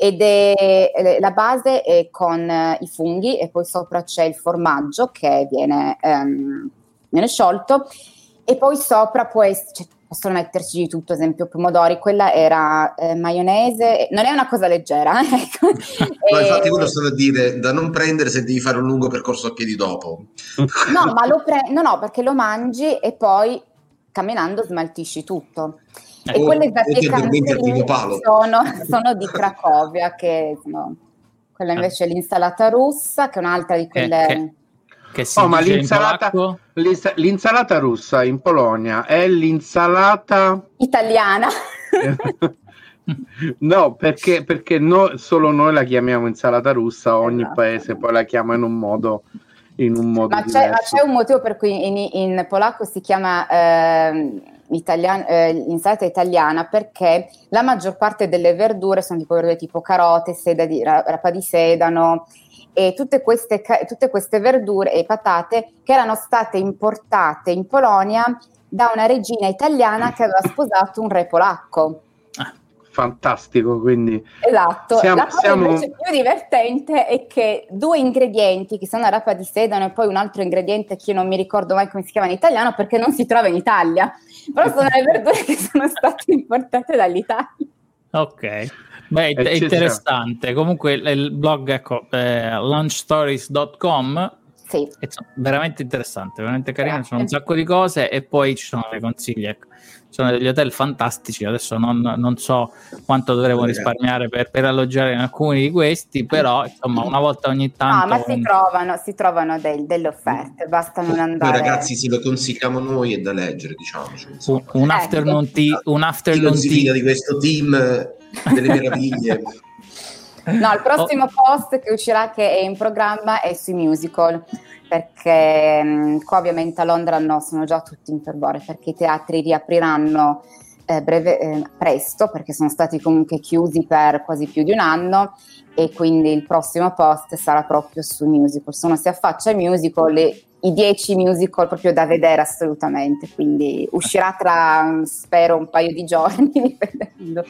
ed è eh, la base è con eh, i funghi e poi sopra c'è il formaggio che viene, um, viene sciolto e poi sopra può essere, cioè, possono metterci di tutto, ad esempio pomodori, quella era eh, maionese, non è una cosa leggera. Ecco. Ma infatti quello a dire, da non prendere se devi fare un lungo percorso a piedi dopo. No, ma lo pre- no, no, perché lo mangi e poi camminando smaltisci tutto. E oh, quelle zappicante sono, sono di Cracovia, che sono, quella invece è l'insalata russa, che è un'altra di quelle... Che, che si oh, ma l'insalata, l'insa- l'insalata russa in Polonia è l'insalata italiana. no, perché, perché no, solo noi la chiamiamo insalata russa, ogni esatto. paese poi la chiama in un modo in un modo ma c'è, ma c'è, un motivo per cui in, in polacco si chiama eh, italian, eh, insalata italiana perché la maggior parte delle verdure sono tipo verdure tipo carote, seda di, rapa di sedano e tutte queste, tutte queste verdure e patate che erano state importate in Polonia da una regina italiana che aveva sposato un re polacco fantastico. Quindi esatto. Siamo, la cosa siamo... invece più divertente è che due ingredienti, che sono la rapa di sedano e poi un altro ingrediente che io non mi ricordo mai come si chiama in italiano perché non si trova in Italia, però sono le verdure che sono state importate dall'Italia. Ok. Beh, è interessante. Comunque il blog, ecco, eh, lunchstories.com Sì. Veramente interessante, veramente carino, ci sono un sacco di cose e poi ci sono dei consigli, ecco. Ci sono degli hotel fantastici, adesso non, non so quanto dovremo risparmiare per, per, alloggiare in alcuni di questi, però insomma una volta ogni tanto... No, ma si trovano, si trovano del, delle offerte, basta non andare... Poi ragazzi, se lo consigliamo noi è da leggere, diciamo. Un, un ecco. afternoon tea, un afternoon tea. di questo team delle meraviglie. No, il prossimo oh. post che uscirà, che è in programma, è sui musical, perché mh, mm, qua ovviamente a Londra no, sono già tutti in fervore, perché i teatri riapriranno eh, breve, eh, presto, perché sono stati comunque chiusi per quasi più di un anno, e quindi il prossimo post sarà proprio su musical. Se uno si affaccia ai musical, le, i dieci musical proprio da vedere assolutamente, quindi uscirà tra, spero, un paio di giorni, dipendendo.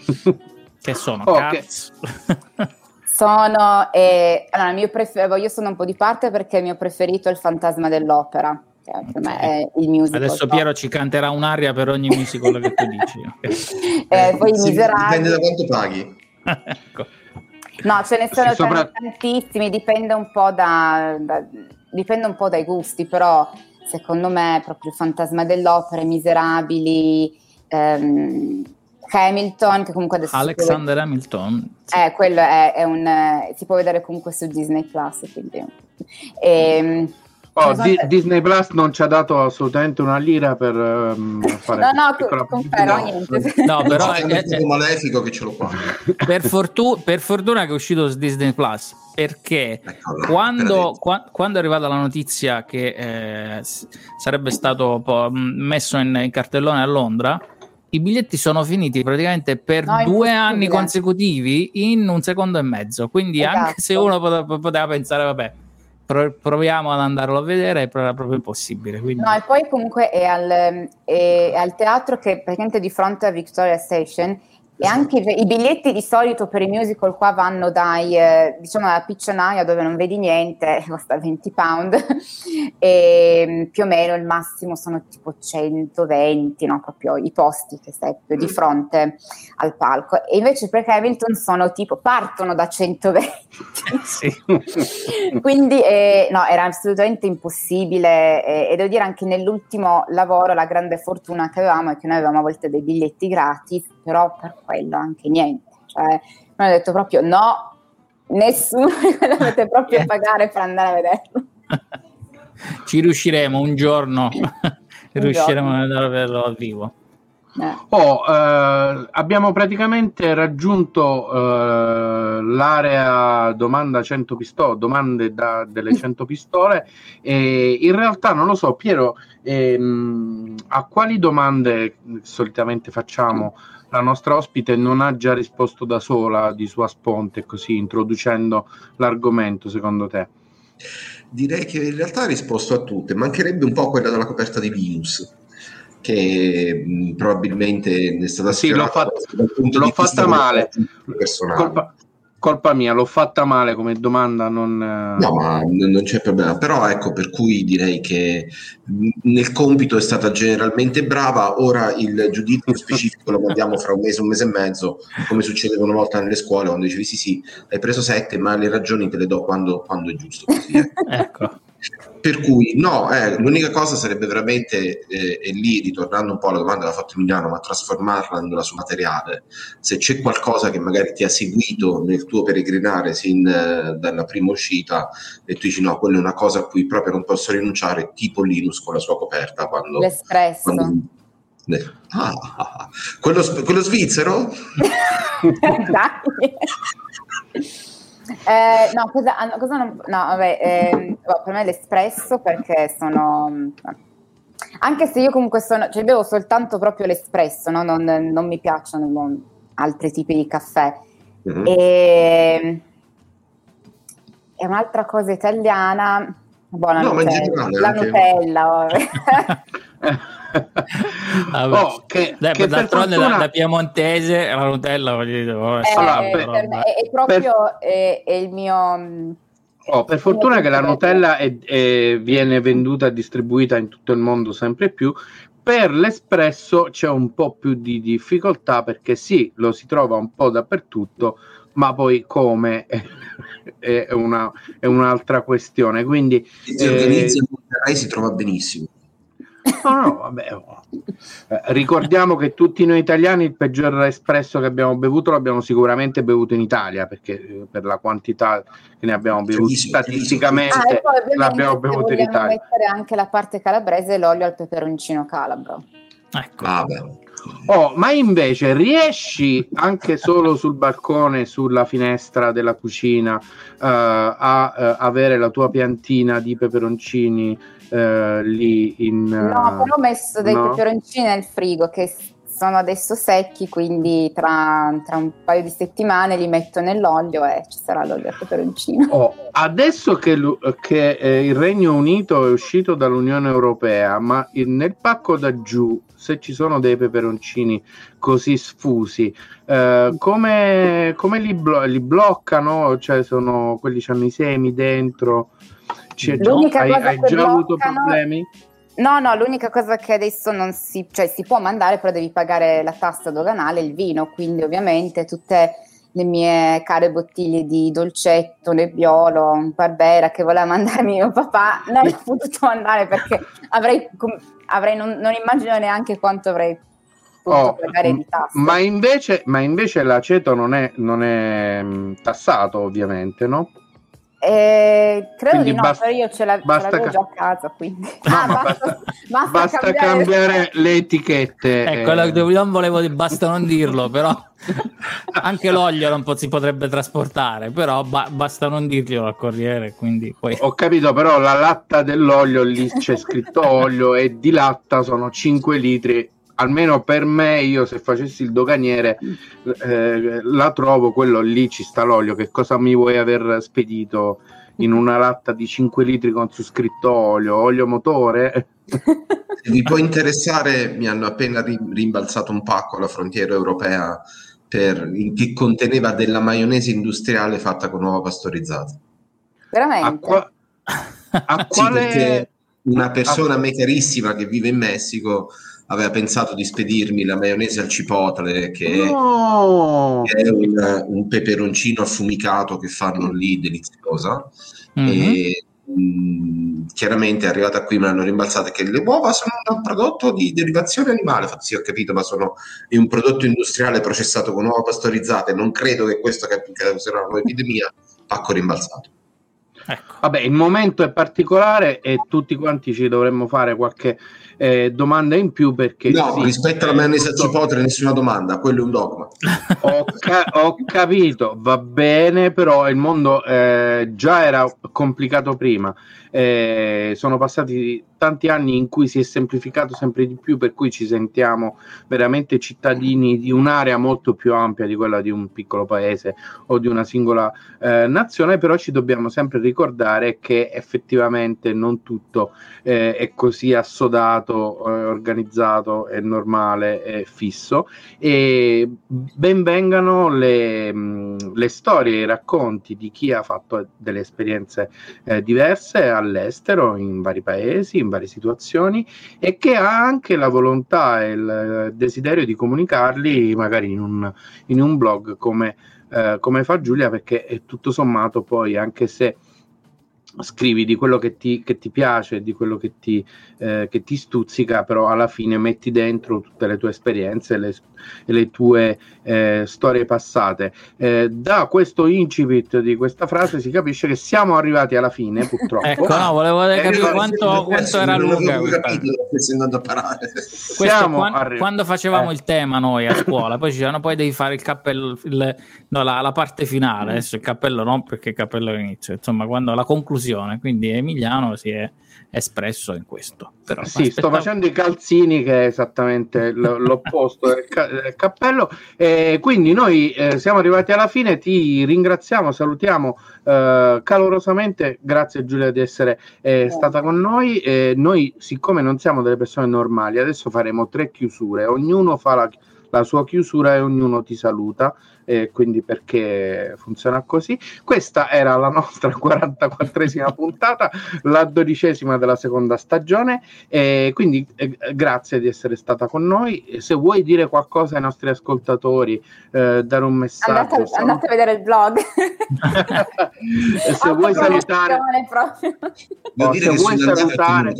Che sono okay. sono eh, allora, mio prefer- io sono un po' di parte perché il mio preferito è il fantasma dell'opera che per me è il musical adesso Piero ci canterà un'aria per ogni musical che tu dici eh, poi sì, dipende da quanto paghi. Ecco. no ce ne sono sopra... tantissimi dipende un po' da, da, dipende un po' dai gusti però secondo me proprio il fantasma dell'opera i miserabili ehm, Hamilton, che comunque adesso... Alexander può... Hamilton. Sì. Eh, quello è, è, un... si può vedere comunque su Disney Plus, quindi... E, ehm, Oh, di- Disney Plus non ci ha dato assolutamente una lira per um, fare no no confermo no, niente. No però è, è, è malefico che ce lo fa. Per, fortu- per, fortuna che è uscito su Disney Plus perché Eccola, quando, qua- quando, è arrivata la notizia che eh, sarebbe stato messo in, in cartellone a Londra i biglietti sono finiti praticamente per no, due anni consecutivi in un secondo e mezzo. Quindi, esatto. anche se uno poteva, poteva pensare, vabbè, proviamo ad andarlo a vedere, era proprio impossibile. Quindi... No, e poi comunque è al, è al teatro che praticamente di fronte a Victoria Station e anche i, biglietti di solito per i musical qua vanno dai, eh, diciamo, dalla piccionaia dove non vedi niente, costa 20 pound, e mm, più o meno il massimo sono tipo 120, no? Proprio i posti che stai più di mm. fronte al palco. E invece per Hamilton sono tipo, partono da 120. sì. Quindi eh, no, era assolutamente impossibile eh, e devo dire anche nell'ultimo lavoro la grande fortuna che avevamo è che noi avevamo a volte dei biglietti gratis, però per quello anche niente. Cioè, mi hanno detto proprio no, nessuno dovete proprio pagare per andare a vederlo. Ci riusciremo un giorno, un riusciremo giorno. ad andare a vederlo dal vivo. Eh. Oh, eh, abbiamo praticamente raggiunto eh, l'area domanda 100 pistole, domande da, delle 100 pistole e in realtà non lo so, Piero, ehm, a quali domande solitamente facciamo? La nostra ospite non ha già risposto da sola di sua sponte, così introducendo l'argomento, secondo te? Direi che in realtà ha risposto a tutte, mancherebbe un po' quella della coperta di Venus che mh, probabilmente è stata sì, l'ho, fatta, l'ho fatta male. colpa, colpa mia, l'ho fatta male come domanda. Non... Eh, no, ma non c'è problema. Però ecco, per cui direi che nel compito è stata generalmente brava. Ora il giudizio specifico lo mandiamo fra un mese, un mese e mezzo, come succede una volta nelle scuole, quando dicevi sì, sì, hai preso sette, ma le ragioni te le do quando, quando è giusto. Così, eh. ecco. Per cui no, eh, l'unica cosa sarebbe veramente, eh, e lì ritornando un po' alla domanda che ha fatto Emiliano, ma trasformarla su materiale, se c'è qualcosa che magari ti ha seguito nel tuo peregrinare sin eh, dalla prima uscita e tu dici no, quella è una cosa a cui proprio non posso rinunciare, tipo Linus con la sua coperta. Quando, L'espresso. Quando, ah, quello, quello svizzero? Eh, no, cosa, cosa non, no, vabbè, eh, per me l'espresso perché sono... Anche se io comunque sono, cioè bevo soltanto proprio l'espresso, no? non, non, mi piacciono altri tipi di caffè. Mm-hmm. E, e un'altra cosa italiana, buona no, Nutella, la Nutella. oh, che, Dai, che d'altronde fortuna... da, piemontese la Nutella voglio dire, oh, eh, è proprio per... è, è il mio mm, Oh, per fortuna che la Nutella è, è, viene venduta e distribuita in tutto il mondo sempre più. Per l'espresso c'è un po' più di difficoltà perché sì, lo si trova un po' dappertutto, ma poi come è, una, è un'altra questione. Quindi, si organizza eh, si trova benissimo. No, no, vabbè. Eh, ricordiamo che tutti noi italiani il peggior espresso che abbiamo bevuto l'abbiamo sicuramente bevuto in Italia, perché eh, per la quantità che ne abbiamo bevuto statisticamente ah, l'abbiamo bevuto in Italia. mettere anche la parte calabrese e l'olio al peperoncino calabro. Ecco. Ah, Oh, ma invece riesci anche solo sul balcone, sulla finestra della cucina, uh, a uh, avere la tua piantina di peperoncini uh, lì in... no, però ho messo dei no? peperoncini nel frigo che sono adesso secchi, quindi tra, tra, un paio di settimane li metto nell'olio e ci sarà l'olio al peperoncino. Oh, adesso che, che eh, il Regno Unito è uscito dall'Unione Europea, ma il, nel pacco da giù, se ci sono dei peperoncini così sfusi, eh, come, come li, blo- li, bloccano? Cioè sono quelli che hanno i semi dentro? C'è, L'unica hai, hai già bloccano... avuto problemi? No, no, l'unica cosa che adesso non si, cioè si può mandare, però devi pagare la tassa doganale, il vino, quindi ovviamente tutte le mie care bottiglie di dolcetto, nebbiolo, barbera che voleva mandarmi mio papà, non ho potuto mandare perché avrei, avrei non, non, immagino neanche quanto avrei potuto oh, pagare di tassa. Ma invece, ma invece l'aceto non è, non è mm, tassato ovviamente, no? Eh, credo quindi di no, basta, però io ce, la, ce l'avevo ca- già a casa, quindi no, ah, basta, basta, basta, cambiare, cambiare le etichette. Ecco, eh. non volevo dire, basta non dirlo, però anche l'olio non po- si potrebbe trasportare, però ba- basta non dirglielo al corriere. Quindi poi... Ho capito, però la latta dell'olio lì c'è scritto olio e di latta sono 5 litri almeno per me, io se facessi il doganiere, eh, la trovo, quello lì ci sta l'olio, che cosa mi vuoi aver spedito in una latta di 5 litri con su scritto olio, olio motore? Se vi può interessare, mi hanno appena rimbalzato un pacco alla frontiera europea per, che conteneva della maionese industriale fatta con uova pastorizzata. Veramente? A, qua- a quale... Sì, una persona a... me carissima che vive in Messico aveva pensato di spedirmi la maionese al cipotle, che, no. è, che è un, un, peperoncino affumicato che fanno lì deliziosa. Mm-hmm. E, mh, mm, chiaramente è arrivata qui, me l'hanno rimbalzata che le uova sono un prodotto di derivazione animale. Infatti, sì, ho capito, ma sono è un prodotto industriale processato con uova pastorizzate. Non credo che questo causerà un'epidemia. Pacco rimbalzato. Ecco. Vabbè, il momento è particolare e tutti quanti ci dovremmo fare qualche eh, domanda in più perché... No, sì, rispetto alla maionese a cipotre nessuna domanda, quello è un dogma. Ho, ca- ho capito, va bene, però il mondo eh, già era complicato prima. Eh, sono passati tanti anni in cui si è semplificato sempre di più, per cui ci sentiamo veramente cittadini di un'area molto più ampia di quella di un piccolo paese o di una singola eh, nazione, però ci dobbiamo sempre ricordare che effettivamente non tutto eh, è così assodato, eh, organizzato e normale e fisso. E ben vengano le, mh, le storie, i racconti di chi ha fatto delle esperienze eh, diverse all'estero, in vari paesi, in varie situazioni e che ha anche la volontà e il desiderio di comunicarli magari in un, in un blog come, eh, come fa Giulia perché è tutto sommato poi anche se scrivi di quello che ti, che ti piace, di quello che ti, eh, che ti, stuzzica, però alla fine metti dentro tutte le tue esperienze le, e le tue eh, storie passate. Eh, da questo incipit di questa frase si capisce che siamo arrivati alla fine, purtroppo. ecco, no, volevo eh, capire quanto, quanto era lunga. Questo, quando, quando, facevamo eh. il tema noi a scuola, poi ci dicevano poi devi fare il cappello, il, no, la, la, parte finale, adesso il cappello no, perché il cappello è inizio, insomma, quando la conclusione, quindi Emiliano si è espresso in questo. Però, sì, aspettavo... sto facendo i calzini che è esattamente l'opposto del, ca- del, cappello. E quindi noi eh, siamo arrivati alla fine, ti ringraziamo, salutiamo eh, calorosamente, grazie Giulia di essere eh, stata con noi. noi, siccome non siamo delle persone normali, adesso faremo tre chiusure, ognuno fa la la sua chiusura e ognuno ti saluta e quindi perché funziona così. Questa era la nostra 44esima puntata, la dodicesima della seconda stagione e quindi eh, grazie di essere stata con noi. Se vuoi dire qualcosa ai nostri ascoltatori, eh, dare un messaggio. Andate, sono... andate a vedere il blog. se vuoi salutare... No, se vuoi salutare...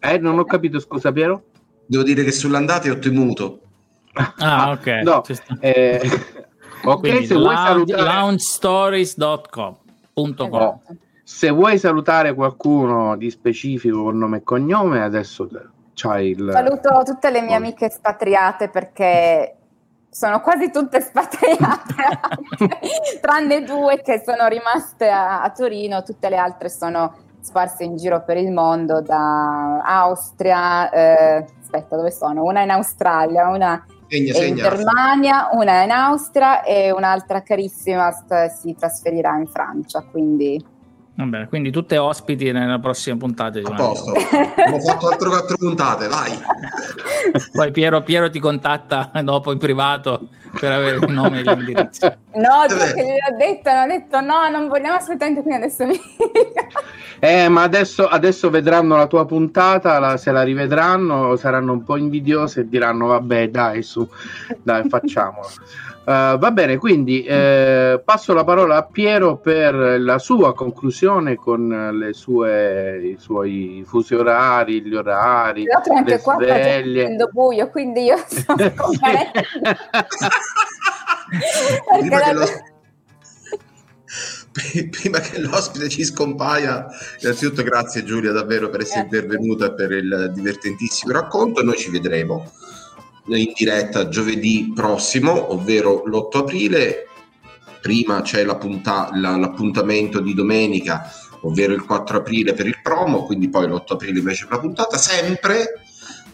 Eh, non ho capito, scusa Piero. Devo dire che sull'andate ho temuto. Ah, ok. No, eh, ok, Quindi, se vuoi salutare... launchstories.com. No. Se vuoi salutare qualcuno di specifico con nome e cognome, adesso c'hai il... Saluto tutte le mie amiche espatriate perché sono quasi tutte espatriate, tranne due che sono rimaste a, a Torino, tutte le altre sono sparse in giro per il mondo, da Austria, eh, aspetta dove sono? Una in Australia, una segna, segna. in Germania, una in Austria e un'altra carissima si trasferirà in Francia, quindi... Vabbè, quindi tutte ospiti nella prossima puntata. A posto, abbiamo fatto altre quattro puntate, vai. Poi Piero, Piero, ti contatta dopo in privato per avere il nome e l'indirizzo. No, tu che gliel'ho detto, hanno detto no, non vogliamo assolutamente, quindi adesso mi... Eh, ma adesso, adesso vedranno la tua puntata, la, se la rivedranno, saranno un po' invidiose e diranno vabbè dai su, dai facciamolo. Uh, va bene, quindi eh, passo la parola a Piero per la sua conclusione con le sue, i suoi fusi orari, gli orari, anche le qua sveglie. buio, quindi io sono prima, che lo... prima che l'ospite ci scompaia, innanzitutto grazie Giulia davvero per essere grazie. intervenuta e per il divertentissimo racconto. Noi ci vedremo in diretta giovedì prossimo, ovvero l'8 aprile. Prima c'è la punta- la, l'appuntamento di domenica, ovvero il 4 aprile per il promo, quindi poi l'8 aprile invece per la puntata, sempre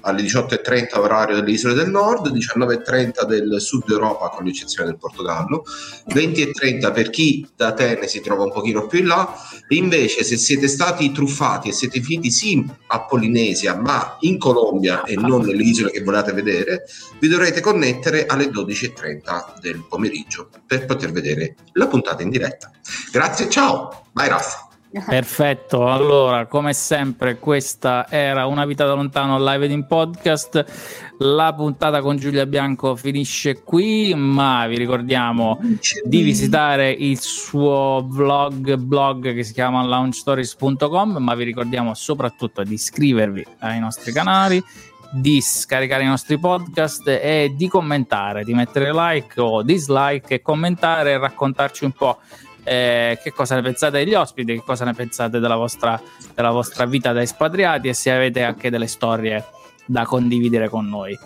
alle 18.30 orario delle isole del nord, 19.30 del sud Europa con l'eccezione del Portogallo, 20.30 per chi da Atene si trova un pochino più in là, invece se siete stati truffati e siete finiti sì a Polinesia ma in Colombia e non nelle isole che volete vedere, vi dovrete connettere alle 12.30 del pomeriggio per poter vedere la puntata in diretta. Grazie, ciao, vai Raffa. Perfetto, allora come sempre questa era Una vita da lontano live in podcast, la puntata con Giulia Bianco finisce qui, ma vi ricordiamo di visitare il suo vlog blog che si chiama launchstories.com, ma vi ricordiamo soprattutto di iscrivervi ai nostri canali, di scaricare i nostri podcast e di commentare, di mettere like o dislike e commentare e raccontarci un po' eh, che cosa ne pensate degli ospiti, che cosa ne pensate della vostra, della vostra vita da espatriati e se avete anche delle storie da condividere con noi.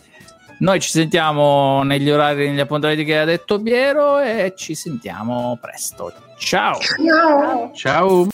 Noi ci sentiamo negli orari, negli appuntamenti che ha detto Piero e ci sentiamo presto. Ciao. Ciao. Ciao.